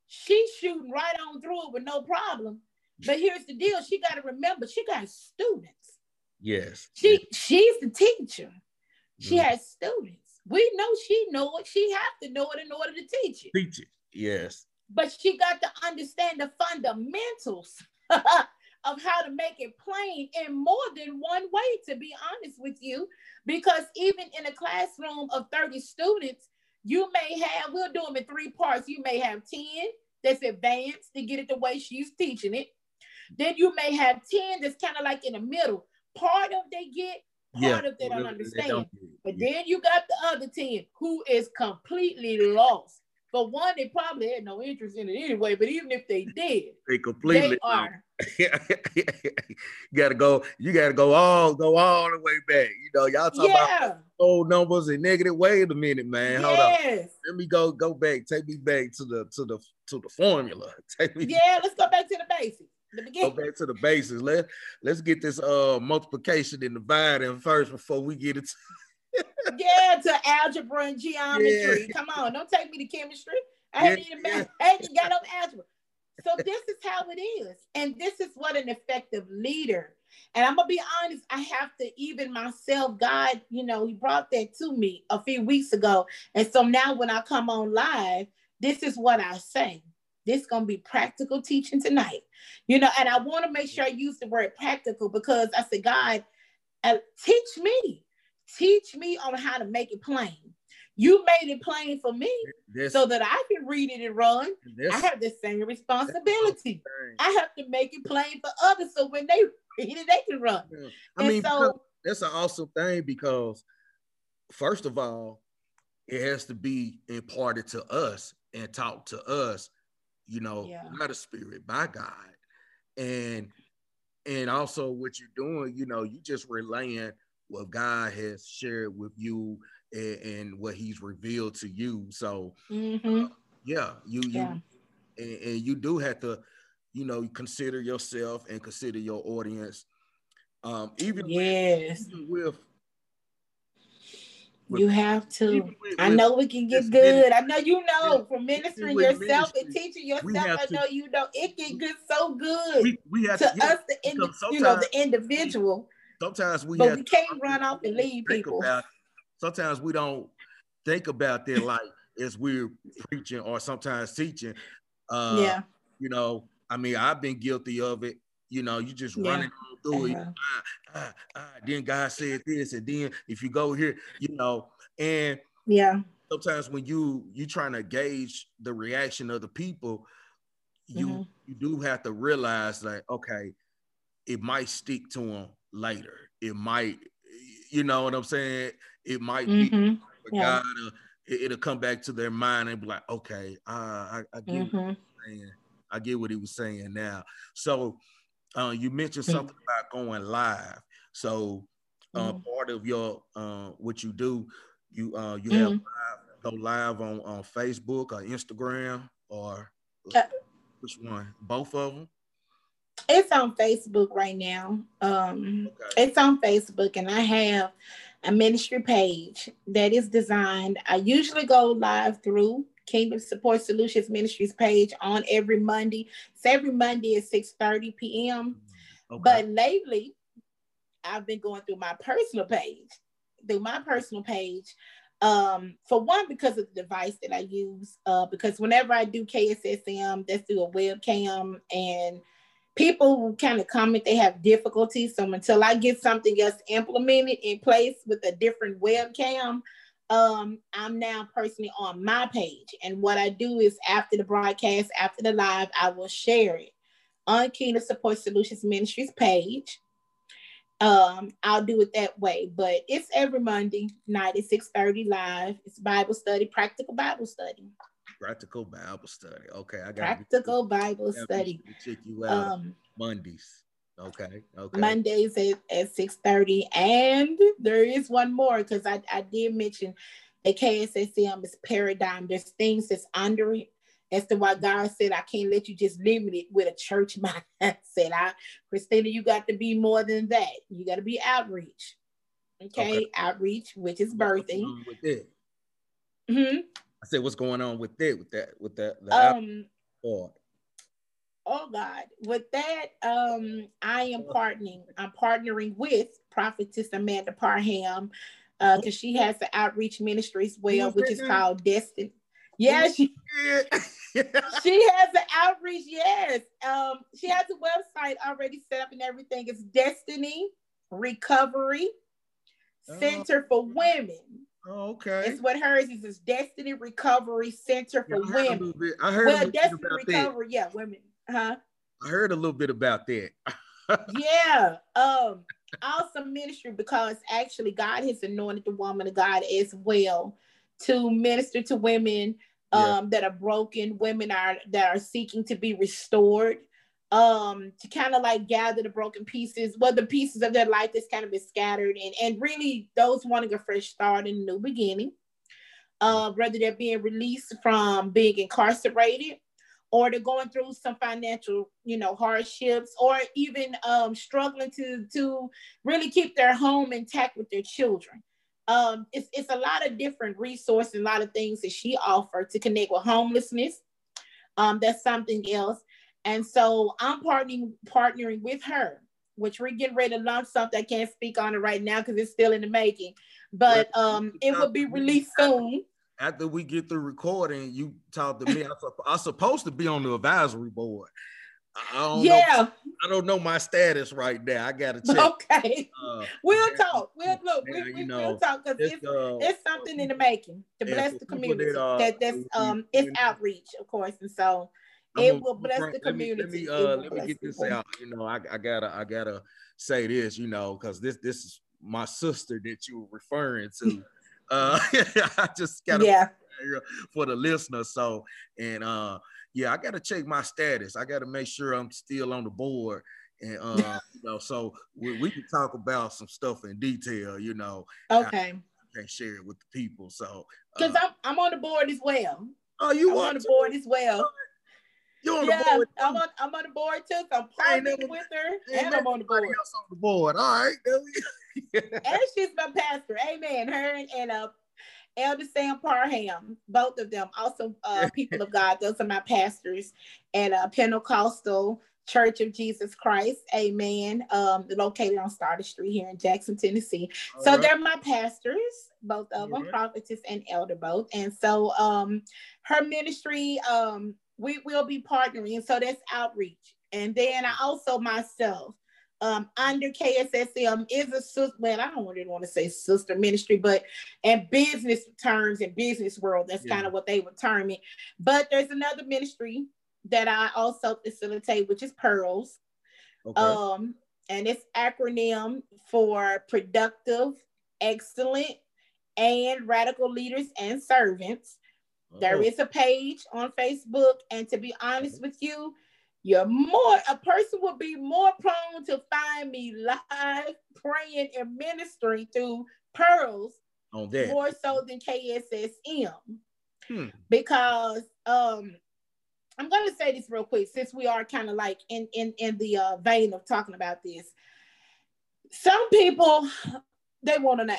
Speaker 2: She's shooting right on through it with no problem. But here's the deal: she got to remember she got students.
Speaker 1: Yes.
Speaker 2: She she's the teacher. She mm. has students. We know she know it. She have to know it in order to teach it.
Speaker 1: Teach it. Yes.
Speaker 2: But she got to understand the fundamentals [LAUGHS] of how to make it plain in more than one way, to be honest with you. Because even in a classroom of 30 students, you may have, we'll do them in three parts. You may have 10 that's advanced to get it the way she's teaching it. Then you may have 10 that's kind of like in the middle. Part of they get, part yeah, of they don't understand. They don't, but yeah. then you got the other 10 who is completely lost. For one, they probably had no interest in it anyway, but even if they did,
Speaker 1: they completely
Speaker 2: they are [LAUGHS]
Speaker 1: you gotta go, you gotta go all go all the way back. You know, y'all talk yeah. about old numbers and negative. Wait a minute, man. Hold yes. on. Let me go go back. Take me back to the to the to the formula. [LAUGHS] Take me
Speaker 2: Yeah, let's go back to the basics. The
Speaker 1: go back to the basics. Let let's get this uh multiplication and dividing first before we get it. [LAUGHS]
Speaker 2: yeah, to algebra and geometry. Yeah. Come on, don't take me to chemistry. I ain't yeah, even yeah. I ain't got no algebra. So this is how it is. And this is what an effective leader. And I'm gonna be honest, I have to even myself, God, you know, he brought that to me a few weeks ago. And so now when I come on live, this is what I say. This is gonna be practical teaching tonight. You know, and I want to make sure I use the word practical because I said, God, uh, teach me, teach me on how to make it plain. You made it plain for me this, so that I can read it and run. This, I have the same responsibility. I have to make it plain for others so when they read it, they can run. Yeah. I
Speaker 1: and mean, so that's an awesome thing because, first of all, it has to be imparted to us and taught to us you know, yeah. by the spirit, by God. And and also what you're doing, you know, you just relaying what God has shared with you and, and what He's revealed to you. So, mm-hmm. uh, yeah, you you yeah. And, and, you do have to, you know, consider yourself and consider your audience. Um, even
Speaker 2: yes,
Speaker 1: with, even with
Speaker 2: you have to. With, I know we can get good. I know you know from ministering yourself ministry, and teaching yourself. I know to, you know it can get so good we, we have to, to yeah, us, the indi- you know, the individual.
Speaker 1: Sometimes we,
Speaker 2: but we can't run off and leave people.
Speaker 1: About, sometimes we don't think about their life as we're preaching or sometimes teaching. Uh, yeah. You know, I mean, I've been guilty of it. You know, you just yeah. running through uh-huh. it. Ah, ah, ah. Then God said this, and then if you go here, you know, and
Speaker 2: yeah,
Speaker 1: sometimes when you you trying to gauge the reaction of the people, you mm-hmm. you do have to realize that okay, it might stick to them later. It might, you know what I'm saying? It might mm-hmm. be yeah. God. Uh, it, will come back to their mind and be like, okay, uh, I, I get mm-hmm. what saying. I get what he was saying now. So uh, you mentioned mm. something about going live. So uh, mm. part of your uh, what you do, you uh, you mm. have live, go live on on Facebook or Instagram or uh, which one? Both of them.
Speaker 2: It's on Facebook right now. Um, okay. It's on Facebook, and I have a ministry page that is designed. I usually go live through Kingdom Support Solutions Ministries page on every Monday. It's every Monday at 6 30 p.m. Okay. But lately, I've been going through my personal page, through my personal page. Um, for one, because of the device that I use, uh, because whenever I do KSSM, that's through a webcam and people kind of comment they have difficulty. So until I get something else implemented in place with a different webcam, um, I'm now personally on my page. And what I do is after the broadcast, after the live, I will share it on Kingdom Support Solutions Ministries page. Um, I'll do it that way, but it's every Monday night at 6:30 live. It's Bible study, practical Bible study.
Speaker 1: Practical Bible study. Okay, I got
Speaker 2: practical Bible study.
Speaker 1: Check you out um, Mondays. Okay. Okay.
Speaker 2: Mondays at, at 6 30. And there is one more because I, I did mention a KSSM is paradigm. There's things that's under it as to why God said, I can't let you just limit it with a church [LAUGHS] mindset. I, Christina, you got to be more than that. You got to be outreach. Okay? okay? outreach, which is birthing.
Speaker 1: Hmm? I said, what's going on with it? With that, with that, the
Speaker 2: um, oh God, with that, um, I am partnering. I'm partnering with Prophetess Amanda Parham because uh, she has the outreach ministry as well, which is called Destiny. Yeah, she, [LAUGHS] she has an outreach. Yes, um, she has a website already set up and everything. It's Destiny Recovery Center for Women.
Speaker 1: Oh, okay.
Speaker 2: It's what hers is. It's Destiny Recovery Center for yeah, Women. I heard that. well, Destiny Recovery, that. yeah, women. Huh?
Speaker 1: I heard a little bit about that. [LAUGHS]
Speaker 2: yeah. Um, awesome ministry because actually God has anointed the woman of God as well to minister to women um yeah. that are broken, women are that are seeking to be restored, um, to kind of like gather the broken pieces, well, the pieces of their life that's kind of been scattered, and and really those wanting a fresh start and a new beginning. Uh, whether they're being released from being incarcerated or they're going through some financial, you know, hardships, or even um, struggling to to really keep their home intact with their children. Um, it's, it's a lot of different resources, a lot of things that she offered to connect with homelessness. Um, that's something else. And so I'm partnering partnering with her, which we're getting ready to launch something. I can't speak on it right now because it's still in the making, but um, it will be released soon
Speaker 1: after we get through recording, you talk to me. I'm, I'm supposed to be on the advisory board. I don't yeah. Know, I don't know my status right now. I gotta check.
Speaker 2: Okay. Uh, we'll talk. We'll look. we, we, know, we'll talk because it's, it's, uh, it's, something in the making to bless the community. That, uh, that that's um it's outreach, of course, and so it will bless the community.
Speaker 1: Let me, let me uh let me get this people. out. You know, I, I gotta I gotta say this. You know, because this this is my sister that you were referring to. [LAUGHS] Uh, [LAUGHS] I just gotta
Speaker 2: yeah
Speaker 1: for the listener. So, and uh, yeah, I got to check my status. I got to make sure I'm still on the board. And uh, [LAUGHS] you know, so we, we can talk about some stuff in detail. You know,
Speaker 2: okay.
Speaker 1: I can't share it with the people. So
Speaker 2: because uh, I'm I'm on the board as well.
Speaker 1: Oh, you
Speaker 2: I'm on the board as well.
Speaker 1: You on yeah, the board?
Speaker 2: I'm on, I'm on the board too. So I'm partnering with her, and I'm on the board.
Speaker 1: Else on the board. All right.
Speaker 2: and [LAUGHS] she's my pastor. Amen. Her and uh, Elder Sam Parham, both of them, also uh, [LAUGHS] people of God. Those are my pastors at uh, Pentecostal Church of Jesus Christ. Amen. Um, located on Starter Street here in Jackson, Tennessee. All so right. they're my pastors, both of them, prophetess and elder both. And so um, her ministry, um, we will be partnering. So that's outreach. And then I also myself um, under KSSM is a sister. Well, I don't really want to say sister ministry, but in business terms, in business world, that's yeah. kind of what they would term it. But there's another ministry that I also facilitate, which is Pearls. Okay. Um, and it's acronym for productive, excellent, and radical leaders and servants. Oh. There is a page on Facebook, and to be honest with you, you're more a person will be more prone to find me live praying and ministering through pearls
Speaker 1: on that
Speaker 2: more so than KSSM. Hmm. Because um I'm gonna say this real quick since we are kind of like in in in the uh, vein of talking about this. Some people they want a name.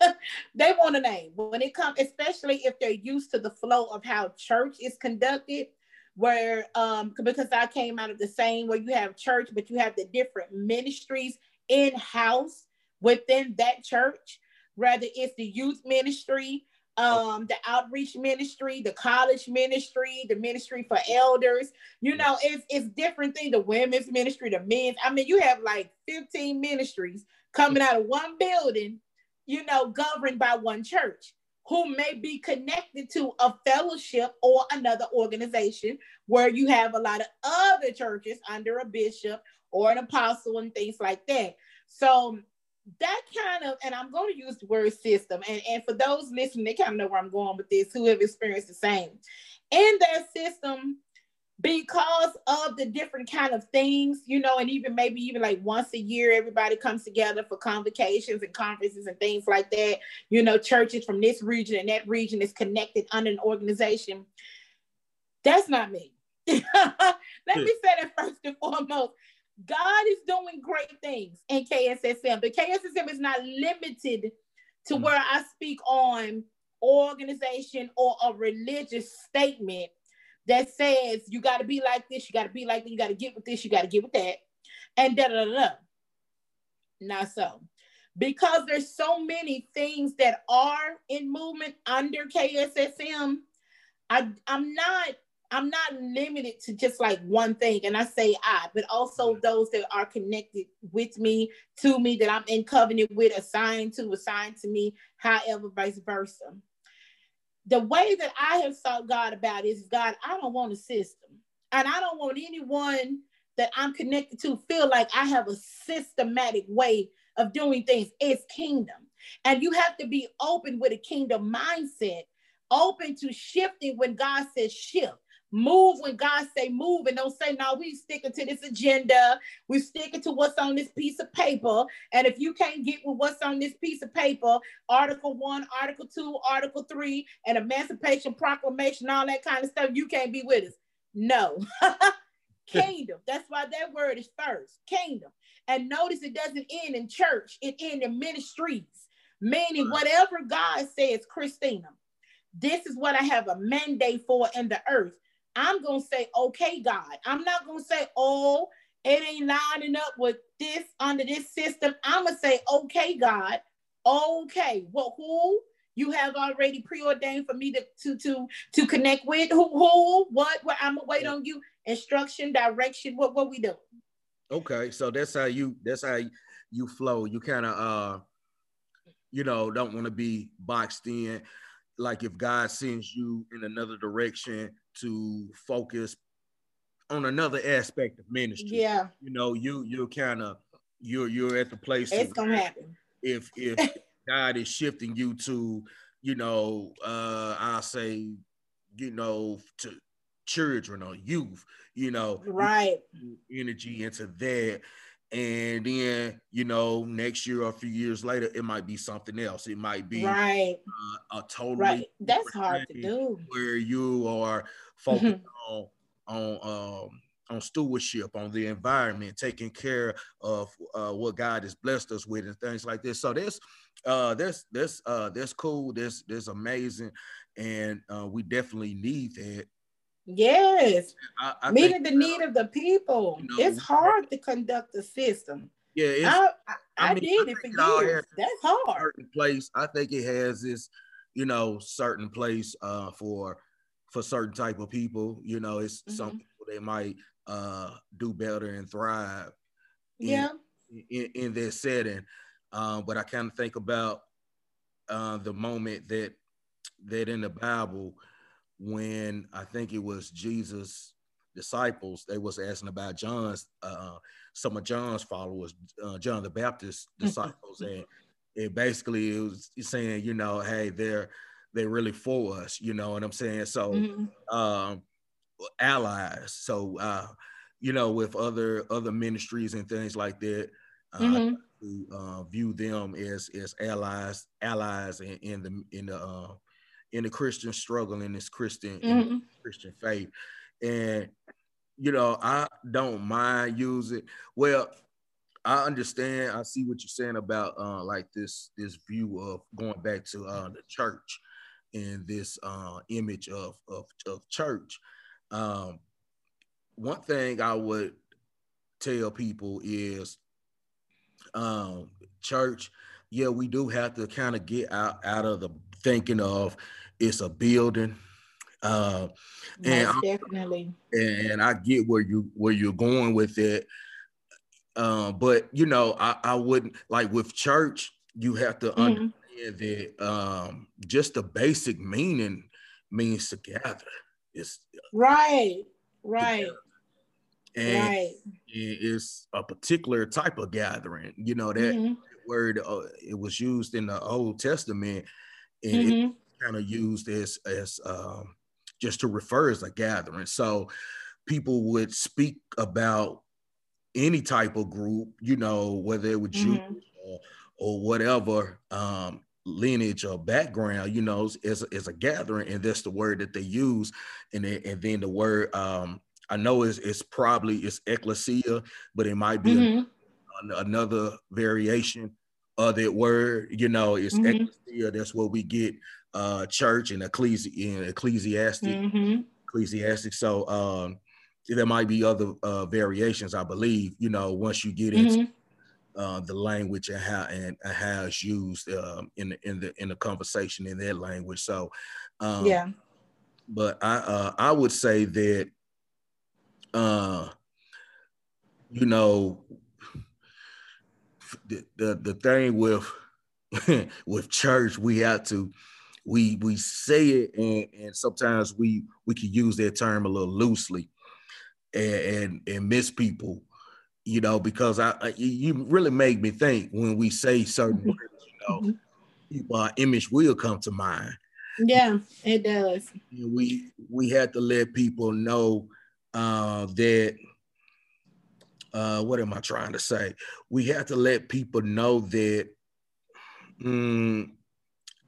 Speaker 2: [LAUGHS] they want a name when it comes, especially if they're used to the flow of how church is conducted where um because I came out of the same where you have church, but you have the different ministries in-house within that church, whether it's the youth ministry, um, the outreach ministry, the college ministry, the ministry for elders. You know, it's it's different thing, the women's ministry, the men's. I mean, you have like 15 ministries coming out of one building, you know, governed by one church who may be connected to a fellowship or another organization where you have a lot of other churches under a bishop or an apostle and things like that. So that kind of, and I'm going to use the word system. And, and for those listening, they kind of know where I'm going with this, who have experienced the same. In that system, because of the different kind of things, you know, and even maybe even like once a year, everybody comes together for convocations and conferences and things like that. You know, churches from this region and that region is connected under an organization. That's not me. [LAUGHS] Let me say that first and foremost. God is doing great things in KSSM. The KSSM is not limited to mm. where I speak on organization or a religious statement that says you got to be like this, you got to be like that, you got to get with this, you got to get with that, and da da da. Not so. Because there's so many things that are in movement under KSSM, I, I'm not I'm not limited to just like one thing, and I say I, but also those that are connected with me, to me, that I'm in covenant with, assigned to, assigned to me, however, vice versa the way that I have sought God about is God, I don't want a system. And I don't want anyone that I'm connected to feel like I have a systematic way of doing things. It's kingdom. And you have to be open with a kingdom mindset, open to shifting when God says shift. Move when God say move and don't say, no, we sticking to this agenda. We sticking to what's on this piece of paper. And if you can't get with what's on this piece of paper, Article 1, Article 2, Article 3, and Emancipation Proclamation, all that kind of stuff, you can't be with us. No. [LAUGHS] kingdom. That's why that word is first. Kingdom. And notice it doesn't end in church, it ends in ministries. Meaning, whatever God says, Christina, this is what I have a mandate for in the earth. I'm going to say, okay, God. I'm not going to say, oh, it ain't lining up with this under this system. I'm going to say, okay, God. Okay. Well, who you have already preordained for me to, to, to, to connect with? Who, who, what, what? I'm going to wait on you. Instruction, direction. What, what we doing?
Speaker 1: Okay. So that's how you, that's how you flow. You kind of, uh, you know, don't want to be boxed in. Like if God sends you in another direction, to focus on another aspect of ministry.
Speaker 2: Yeah.
Speaker 1: You know, you you're kind of you're you're at the place.
Speaker 2: It's gonna happen.
Speaker 1: If if [LAUGHS] God is shifting you to, you know, uh I'll say, you know, to children or youth, you know,
Speaker 2: right
Speaker 1: energy into that. And then, you know, next year or a few years later, it might be something else. It might be
Speaker 2: right
Speaker 1: uh, a totally
Speaker 2: right. That's hard to do.
Speaker 1: Where you are focused [LAUGHS] on on um on stewardship, on the environment, taking care of uh, what God has blessed us with, and things like this. So this, uh, this, this, uh, this cool. This, this amazing, and uh, we definitely need that.
Speaker 2: Yes, I, I meeting think, the need of the people. You know, it's hard to conduct the system.
Speaker 1: Yeah,
Speaker 2: I, I, I, mean, did it for years. That's hard.
Speaker 1: Place. I think it has this, you know, certain place uh, for for certain type of people. You know, it's mm-hmm. some people they might uh, do better and thrive.
Speaker 2: Yeah.
Speaker 1: In, in, their setting, um, but I kind of think about uh, the moment that that in the Bible when I think it was Jesus' disciples, they was asking about John's uh, some of John's followers, uh, John the Baptist disciples, and it basically it was saying, you know, hey, they're they're really for us, you know what I'm saying? So mm-hmm. um, allies. So uh, you know, with other other ministries and things like that, uh, mm-hmm. to, uh, view them as as allies, allies in, in the in the uh, in the Christian struggle in this Christian mm-hmm. Christian faith, and you know, I don't mind using. Well, I understand. I see what you're saying about uh, like this this view of going back to uh, the church and this uh, image of, of of church. Um, one thing I would tell people is um, church, yeah, we do have to kind of get out, out of the thinking of it's a building. Uh, and
Speaker 2: definitely.
Speaker 1: And I get where you where you're going with it. Uh, but you know, I, I wouldn't like with church, you have to mm-hmm. understand that um, just the basic meaning means together. It's
Speaker 2: right, right.
Speaker 1: And right. it's a particular type of gathering. You know that mm-hmm. Word uh, it was used in the Old Testament, and mm-hmm. it kind of used as as um, just to refer as a gathering. So people would speak about any type of group, you know, whether it was mm-hmm. Jews or, or whatever, um, lineage or background, you know, is, is a gathering, and that's the word that they use. And then, and then the word um, I know it's, it's probably it's ecclesia, but it might be mm-hmm. Another variation of that word. You know, it's mm-hmm. ecclesia. That's where we get uh, church and ecclesi- ecclesiastic, mm-hmm. ecclesiastic. So um, there might be other uh, variations, I believe. You know, once you get into mm-hmm uh, the language and how and how it's used um, in the in the in the conversation in their language. So
Speaker 2: um, yeah,
Speaker 1: but I uh, I would say that uh, you know the the, the thing with [LAUGHS] with church we have to we we say it and, and sometimes we we can use that term a little loosely and and, and miss people you know, because I, you really make me think when we say certain mm-hmm. words, you know, mm-hmm. people, our image will come to mind.
Speaker 2: Yeah, it does.
Speaker 1: We we had to let people know uh, that. Uh, what am I trying to say? We have to let people know that. Um,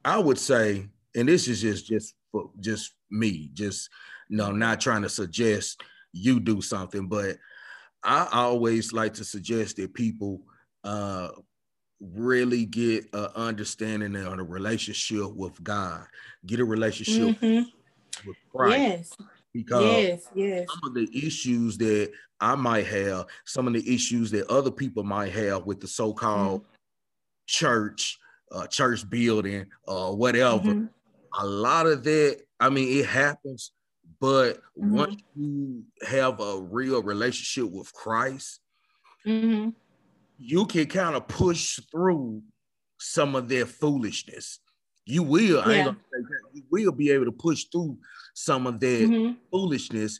Speaker 1: I would say, and this is just just for just me, just you know, not trying to suggest you do something, but I always like to suggest that people uh, really get an understanding on a relationship with God, get a relationship mm-hmm. with Christ.
Speaker 2: Yes.
Speaker 1: Because
Speaker 2: yes, yes.
Speaker 1: some of the issues that I might have, some of the issues that other people might have with the so-called mm-hmm. church, uh, church building, or uh, whatever, mm-hmm. a lot of that, I mean, it happens but mm-hmm. once you have a real relationship with Christ, mm-hmm. you can kind of push through some of their foolishness. You will, yeah. you will be able to push through some of that mm-hmm. foolishness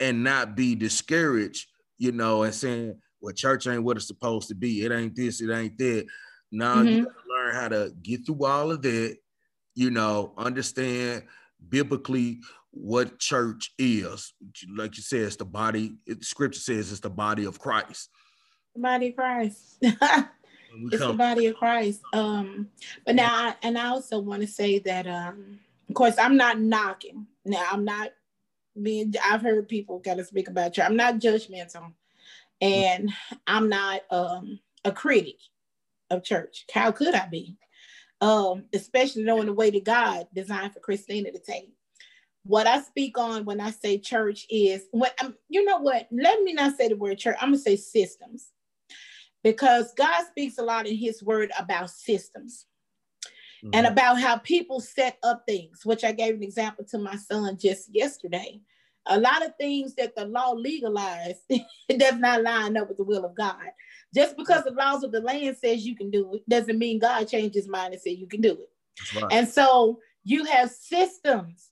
Speaker 1: and not be discouraged, you know, and saying, well, church ain't what it's supposed to be. It ain't this, it ain't that. Now you mm-hmm. gotta learn how to get through all of that, you know, understand biblically what church is. Like you said, it's the body. It, scripture says it's the body of Christ.
Speaker 2: The body of Christ. [LAUGHS] it's come. the body of Christ. Um, but now, I, and I also want to say that, um, of course, I'm not knocking. Now, I'm not being. I've heard people kind of speak about church. I'm not judgmental, and I'm not um, a critic of church. How could I be? Um, especially knowing the way that God designed for Christina to take. What I speak on when I say church is when um, you know what. Let me not say the word church. I'm gonna say systems because God speaks a lot in his word about systems mm-hmm. and about how people set up things, which I gave an example to my son just yesterday. A lot of things that the law legalized, it [LAUGHS] does not line up with the will of God. Just because the laws of the land says you can do it doesn't mean God changed his mind and said you can do it. Right. And so you have systems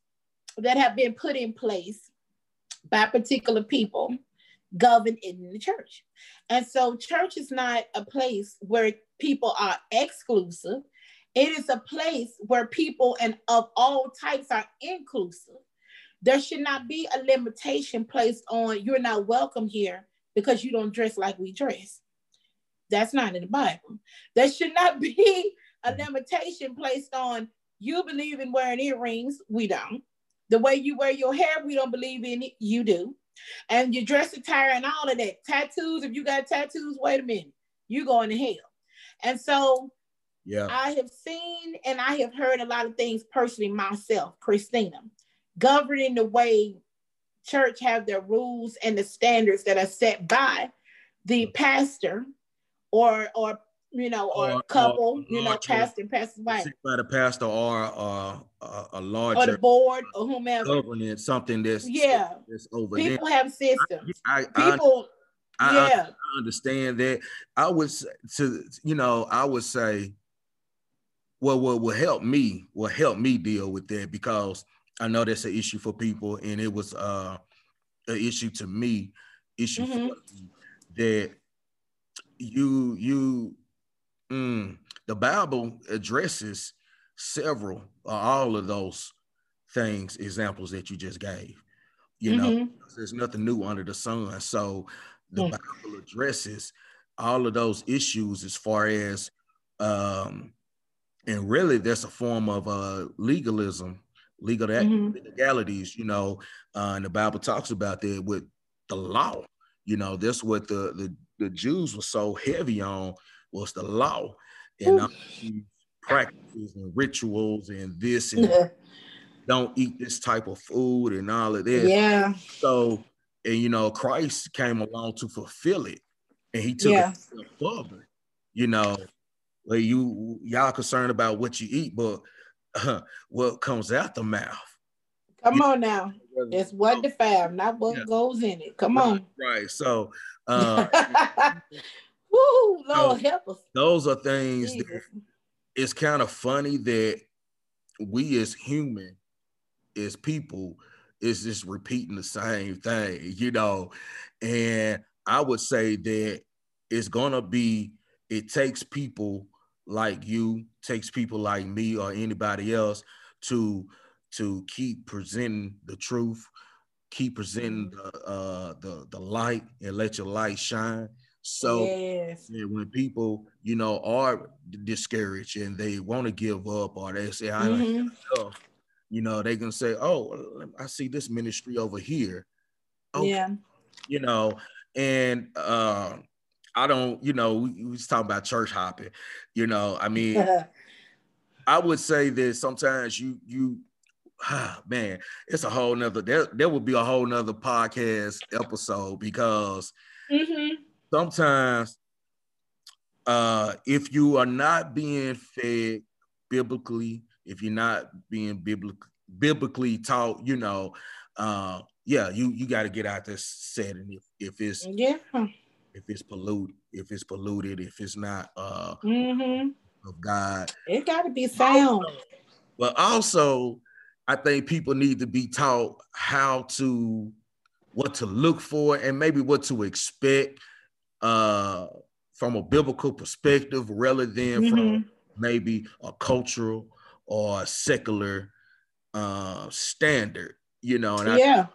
Speaker 2: that have been put in place by particular people governed in the church. And so, church is not a place where people are exclusive. It is a place where people and of all types are inclusive. There should not be a limitation placed on you're not welcome here because you don't dress like we dress. That's not in the Bible. There should not [LAUGHS] be a limitation placed on you believe in wearing earrings. We don't. The way you wear your hair, we don't believe in it. You do and your dress attire and all of that. Tattoos, if you got tattoos, wait a minute, you're going to hell. And so yeah, I have seen and I have heard a lot of things personally myself, Christina, governing the way church have their rules and the standards that are set by the mm. pastor or or you know, or, or couple, or you know, pastor and pastor's wife.
Speaker 1: By the pastor or uh, a, a larger
Speaker 2: or the board or whomever
Speaker 1: something that's
Speaker 2: yeah,
Speaker 1: that's over
Speaker 2: People
Speaker 1: there.
Speaker 2: have systems.
Speaker 1: I,
Speaker 2: I, People,
Speaker 1: I,
Speaker 2: yeah,
Speaker 1: I understand that. I would to you know, I would say, well, what will help me will help me deal with that because I know that's an issue for people, and it was uh an issue to me, issue mm-hmm. that you you Mm, the Bible addresses several, uh, all of those things, examples that you just gave. You mm-hmm. know, there's nothing new under the sun. So the mm. Bible addresses all of those issues as far as, um, and really, that's a form of uh, legalism, legal mm-hmm. legalities. You know, uh, and the Bible talks about that with the law. You know, that's what the the, the Jews were so heavy on was the law and all these practices and rituals and this and yeah. don't eat this type of food and all of this.
Speaker 2: Yeah.
Speaker 1: So, and you know, Christ came along to fulfill it and he took yeah. it further. You know, like you y'all concerned about what you eat, but uh, [LAUGHS] what comes out the mouth.
Speaker 2: Come on now. It's what the fab, not what yeah. goes in it. Come
Speaker 1: right,
Speaker 2: on.
Speaker 1: Right. So uh [LAUGHS] [LAUGHS]
Speaker 2: Woo, Lord so help us.
Speaker 1: Those are things Jesus. that it's kind of funny that we as human, as people, is just repeating the same thing, you know. And I would say that it's gonna be, it takes people like you, takes people like me or anybody else to to keep presenting the truth, keep presenting the uh the the light and let your light shine so yes. when people, you know, are discouraged and they want to give up or they say, I mm-hmm. don't you know, they can say, Oh, I see this ministry over here.
Speaker 2: Okay. Yeah.
Speaker 1: You know, and uh I don't, you know, we, we was talking about church hopping, you know. I mean, [LAUGHS] I would say that sometimes you you ah, [SIGHS] man, it's a whole nother there, there would be a whole nother podcast episode because mm-hmm sometimes uh, if you are not being fed biblically, if you're not being biblical, biblically taught, you know, uh, yeah, you you got to get out this setting if if it's
Speaker 2: yeah
Speaker 1: if it's polluted, if it's polluted, if it's not uh
Speaker 2: mm-hmm.
Speaker 1: of God,
Speaker 2: it got to be sound.
Speaker 1: But also, I think people need to be taught how to what to look for and maybe what to expect uh, from a biblical perspective rather than mm-hmm. from maybe a cultural or a secular uh, standard, you know, and
Speaker 2: yeah.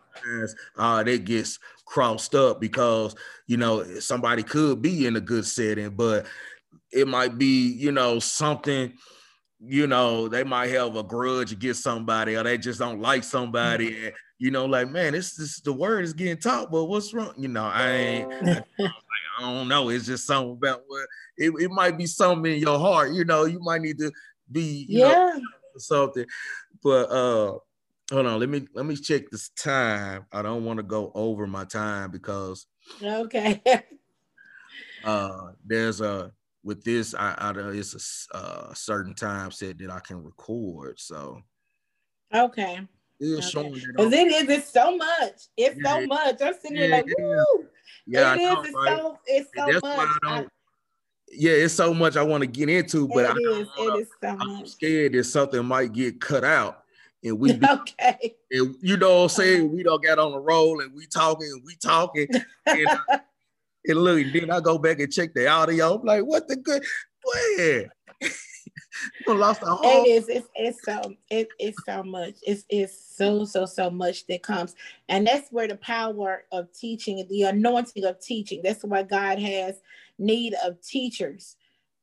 Speaker 1: I uh, that gets crossed up because you know somebody could be in a good setting, but it might be you know something you know they might have a grudge against somebody or they just don't like somebody mm-hmm. and you know like man this this the word is getting taught but what's wrong you know i ain't I, [LAUGHS] I don't know it's just something about what it, it might be something in your heart you know you might need to be
Speaker 2: yeah
Speaker 1: know, something but uh hold on let me let me check this time i don't want to go over my time because
Speaker 2: okay [LAUGHS]
Speaker 1: uh there's a with this, I, I it's a uh, certain time set that I can record. So
Speaker 2: okay. It's okay. showing Because it is, it's so much. It's yeah, so much. I'm sitting yeah, here like, woo. Yeah, it is, it's so it's so much. I,
Speaker 1: yeah, it's so much I want to get into, but
Speaker 2: it is, it is so
Speaker 1: I'm
Speaker 2: much.
Speaker 1: scared that something might get cut out. And we [LAUGHS] be,
Speaker 2: okay.
Speaker 1: And you know what I'm saying? Uh-huh. We don't get on the roll and we talking and we talking. [LAUGHS] And and look, then I go back and check the audio. I'm like, what the good? Where? [LAUGHS] lost the whole.
Speaker 2: It is. It's, it's so. It, it's so much. It's it's so so so much that comes, and that's where the power of teaching, the anointing of teaching. That's why God has need of teachers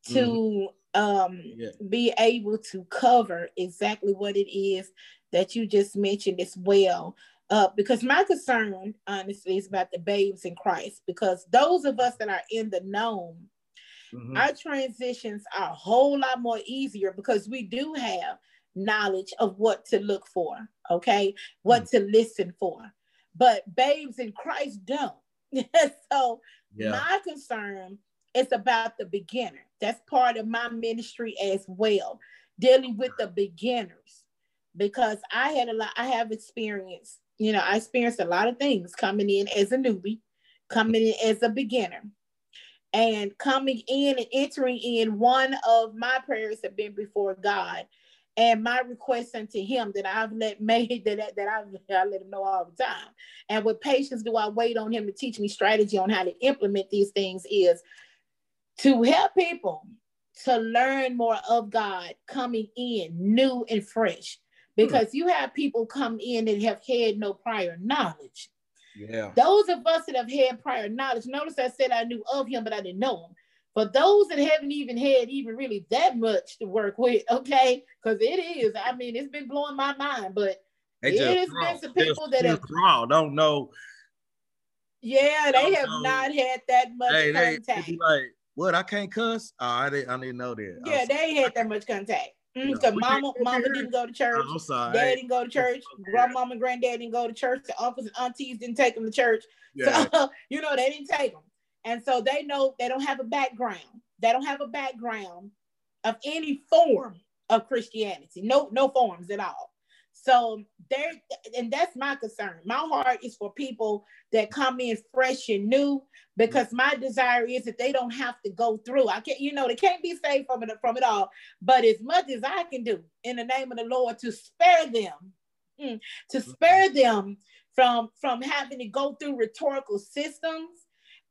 Speaker 2: to mm-hmm. um yeah. be able to cover exactly what it is that you just mentioned as well uh, because my concern, honestly, is about the babes in Christ. Because those of us that are in the known, mm-hmm. our transitions are a whole lot more easier because we do have knowledge of what to look for, okay, what mm-hmm. to listen for. But babes in Christ don't. [LAUGHS] so yeah. my concern is about the beginner. That's part of my ministry as well, dealing with the beginners because I had a lot, I have experience you know, I experienced a lot of things coming in as a newbie, coming in as a beginner, and coming in and entering in. One of my prayers have been before God, and my request unto Him that I've let [LAUGHS] made that that I've I let Him know all the time. And with patience, do I wait on Him to teach me strategy on how to implement these things? Is to help people to learn more of God coming in new and fresh Hmm. because you have people come in that have had no prior knowledge.
Speaker 1: Yeah.
Speaker 2: Those of us that have had prior knowledge, notice I said I knew of him, but I didn't know him. But those that haven't even had even really that much to work with, okay, because it is. I mean, it's been blowing my mind, but they it has been some people that have
Speaker 1: don't know.
Speaker 2: Yeah, they have know. not had that much hey, contact.
Speaker 1: They, like, what? I can't cuss. Oh, I didn't. I didn't know that.
Speaker 2: Yeah, they had that much contact. Mm, mama, mama didn't go to church.
Speaker 1: I'm sorry.
Speaker 2: Dad didn't go to church. Grandmama and granddad didn't go to church. The uncles and aunties didn't take them to church. Yeah. So [LAUGHS] you know they didn't take them, and so they know they don't have a background. They don't have a background of any form of Christianity. No, no forms at all. So there, and that's my concern. My heart is for people that come in fresh and new, because my desire is that they don't have to go through. I can't, you know, they can't be saved from it from it all. But as much as I can do in the name of the Lord to spare them, mm, to spare them from from having to go through rhetorical systems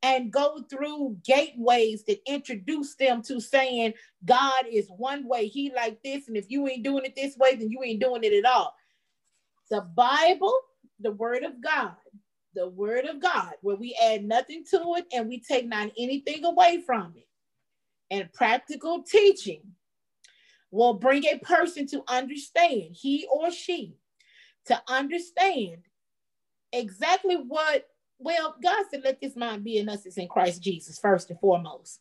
Speaker 2: and go through gateways that introduce them to saying God is one way, He like this, and if you ain't doing it this way, then you ain't doing it at all. The Bible, the Word of God, the Word of God, where we add nothing to it and we take not anything away from it, and practical teaching will bring a person to understand, he or she, to understand exactly what well, God said, let this mind be in us is in Christ Jesus, first and foremost.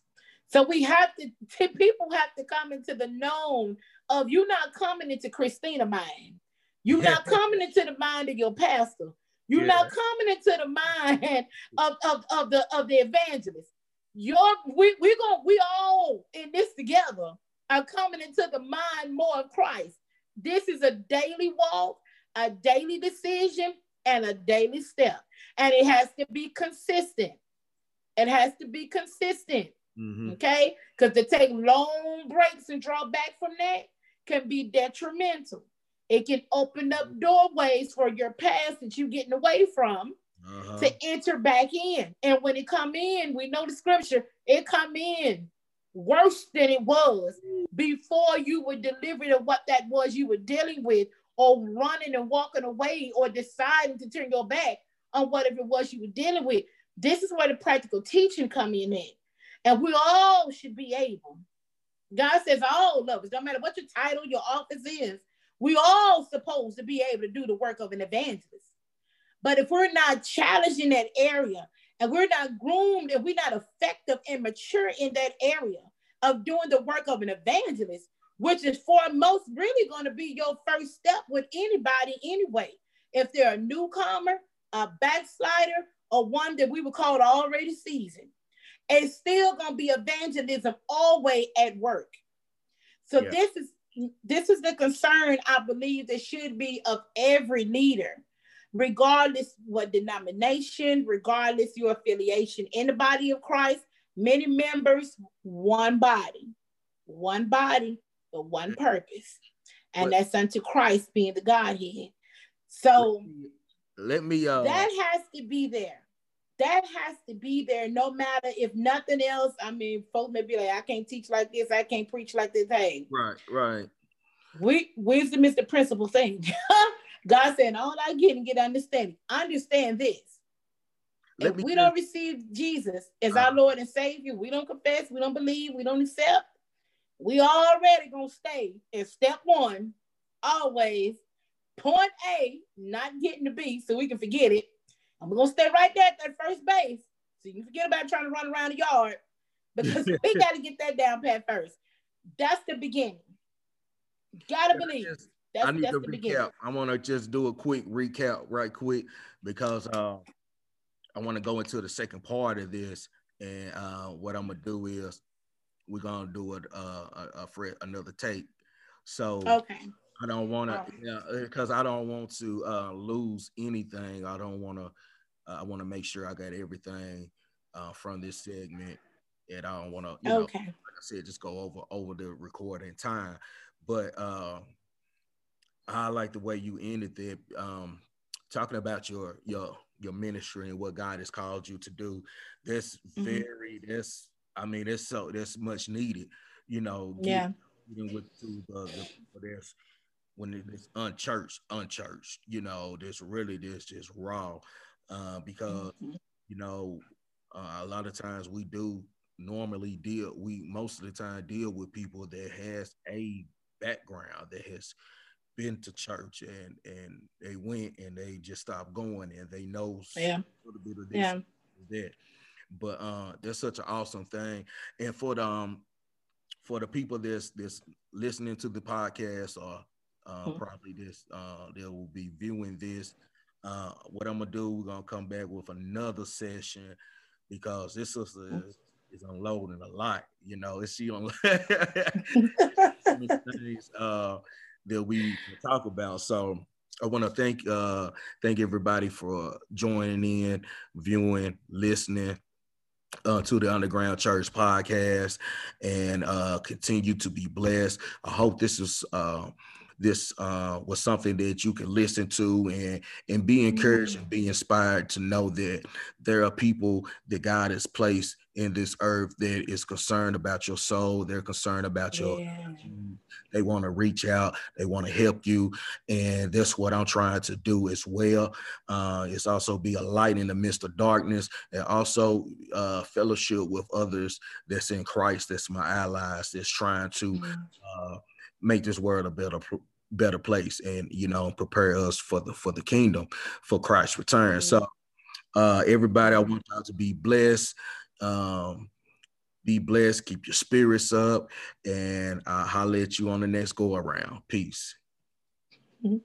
Speaker 2: So we have to, people have to come into the known of you not coming into Christina mind. You're not coming into the mind of your pastor. You're yeah. not coming into the mind of, of, of the of the evangelist. You're we we going we all in this together are coming into the mind more of Christ. This is a daily walk, a daily decision, and a daily step and it has to be consistent. It has to be consistent. Mm-hmm. Okay. Because to take long breaks and draw back from that can be detrimental. It can open up doorways for your past that you're getting away from uh-huh. to enter back in. And when it come in, we know the scripture, it come in worse than it was before you were delivered of what that was you were dealing with or running and walking away or deciding to turn your back on whatever it was you were dealing with. This is where the practical teaching come in at. And we all should be able. God says all of us, no matter what your title, your office is, we all supposed to be able to do the work of an evangelist. But if we're not challenged in that area and we're not groomed and we're not effective and mature in that area of doing the work of an evangelist, which is foremost really going to be your first step with anybody anyway. If they're a newcomer, a backslider, or one that we would call already seasoned, it's still going to be evangelism always at work. So yeah. this is this is the concern I believe that should be of every leader, regardless what denomination, regardless your affiliation in the body of Christ. Many members, one body, one body, but one purpose, and but, that's unto Christ being the Godhead. So
Speaker 1: let me, uh,
Speaker 2: that has to be there. That has to be there, no matter if nothing else. I mean, folks may be like, I can't teach like this, I can't preach like this. Hey,
Speaker 1: right, right.
Speaker 2: We wisdom is the principal thing. [LAUGHS] God said, all I get and get understanding. Understand this. Let if we don't receive Jesus as uh, our Lord and Savior, we don't confess, we don't believe, we don't accept, we already gonna stay in step one, always point A, not getting to B, so we can forget it. We're gonna stay right there at that first base. So you can forget about trying to run around the yard because [LAUGHS] we gotta get that down pat first. That's the beginning. Gotta believe. That's,
Speaker 1: I need to recap. Beginning. I want to just do a quick recap right quick because uh, I want to go into the second part of this. And uh, what I'm gonna do is we're gonna do it uh, a, a, a another tape. So
Speaker 2: okay.
Speaker 1: I don't want to, yeah, because I don't want to uh, lose anything. I don't want to. Uh, I want to make sure I got everything uh, from this segment, and I don't want to, you okay. know, like I said, just go over over the recording time. But uh, I like the way you ended it, um, talking about your your your ministry and what God has called you to do. That's mm-hmm. very that's I mean, it's so that's much needed. You know,
Speaker 2: yeah.
Speaker 1: With to the, the that's when it's unchurched, unchurched. You know, this really this just raw, uh, because mm-hmm. you know uh, a lot of times we do normally deal we most of the time deal with people that has a background that has been to church and and they went and they just stopped going and they know
Speaker 2: yeah. a little bit of this yeah.
Speaker 1: that but uh, that's such an awesome thing. And for the um, for the people that's that's listening to the podcast or uh, mm-hmm. probably this uh, they will be viewing this. Uh, what I'm gonna do, we're gonna come back with another session because this sister mm-hmm. is, is unloading a lot. You know, it's she [LAUGHS] [LAUGHS] on things uh, that we talk about. So I want to thank uh, thank everybody for joining in, viewing, listening uh, to the Underground Church podcast and uh, continue to be blessed. I hope this is uh, this uh, was something that you can listen to and and be encouraged and be inspired to know that there are people that God has placed in this earth that is concerned about your soul. They're concerned about your. Yeah. [LAUGHS] They want to reach out. They want to help you, and that's what I'm trying to do as well. Uh, it's also be a light in the midst of darkness, and also uh, fellowship with others that's in Christ. That's my allies. That's trying to. Mm make this world a better better place and you know prepare us for the for the kingdom for Christ's return. So uh everybody I want y'all to be blessed. Um be blessed, keep your spirits up, and I'll holler at you on the next go around. Peace. Mm-hmm.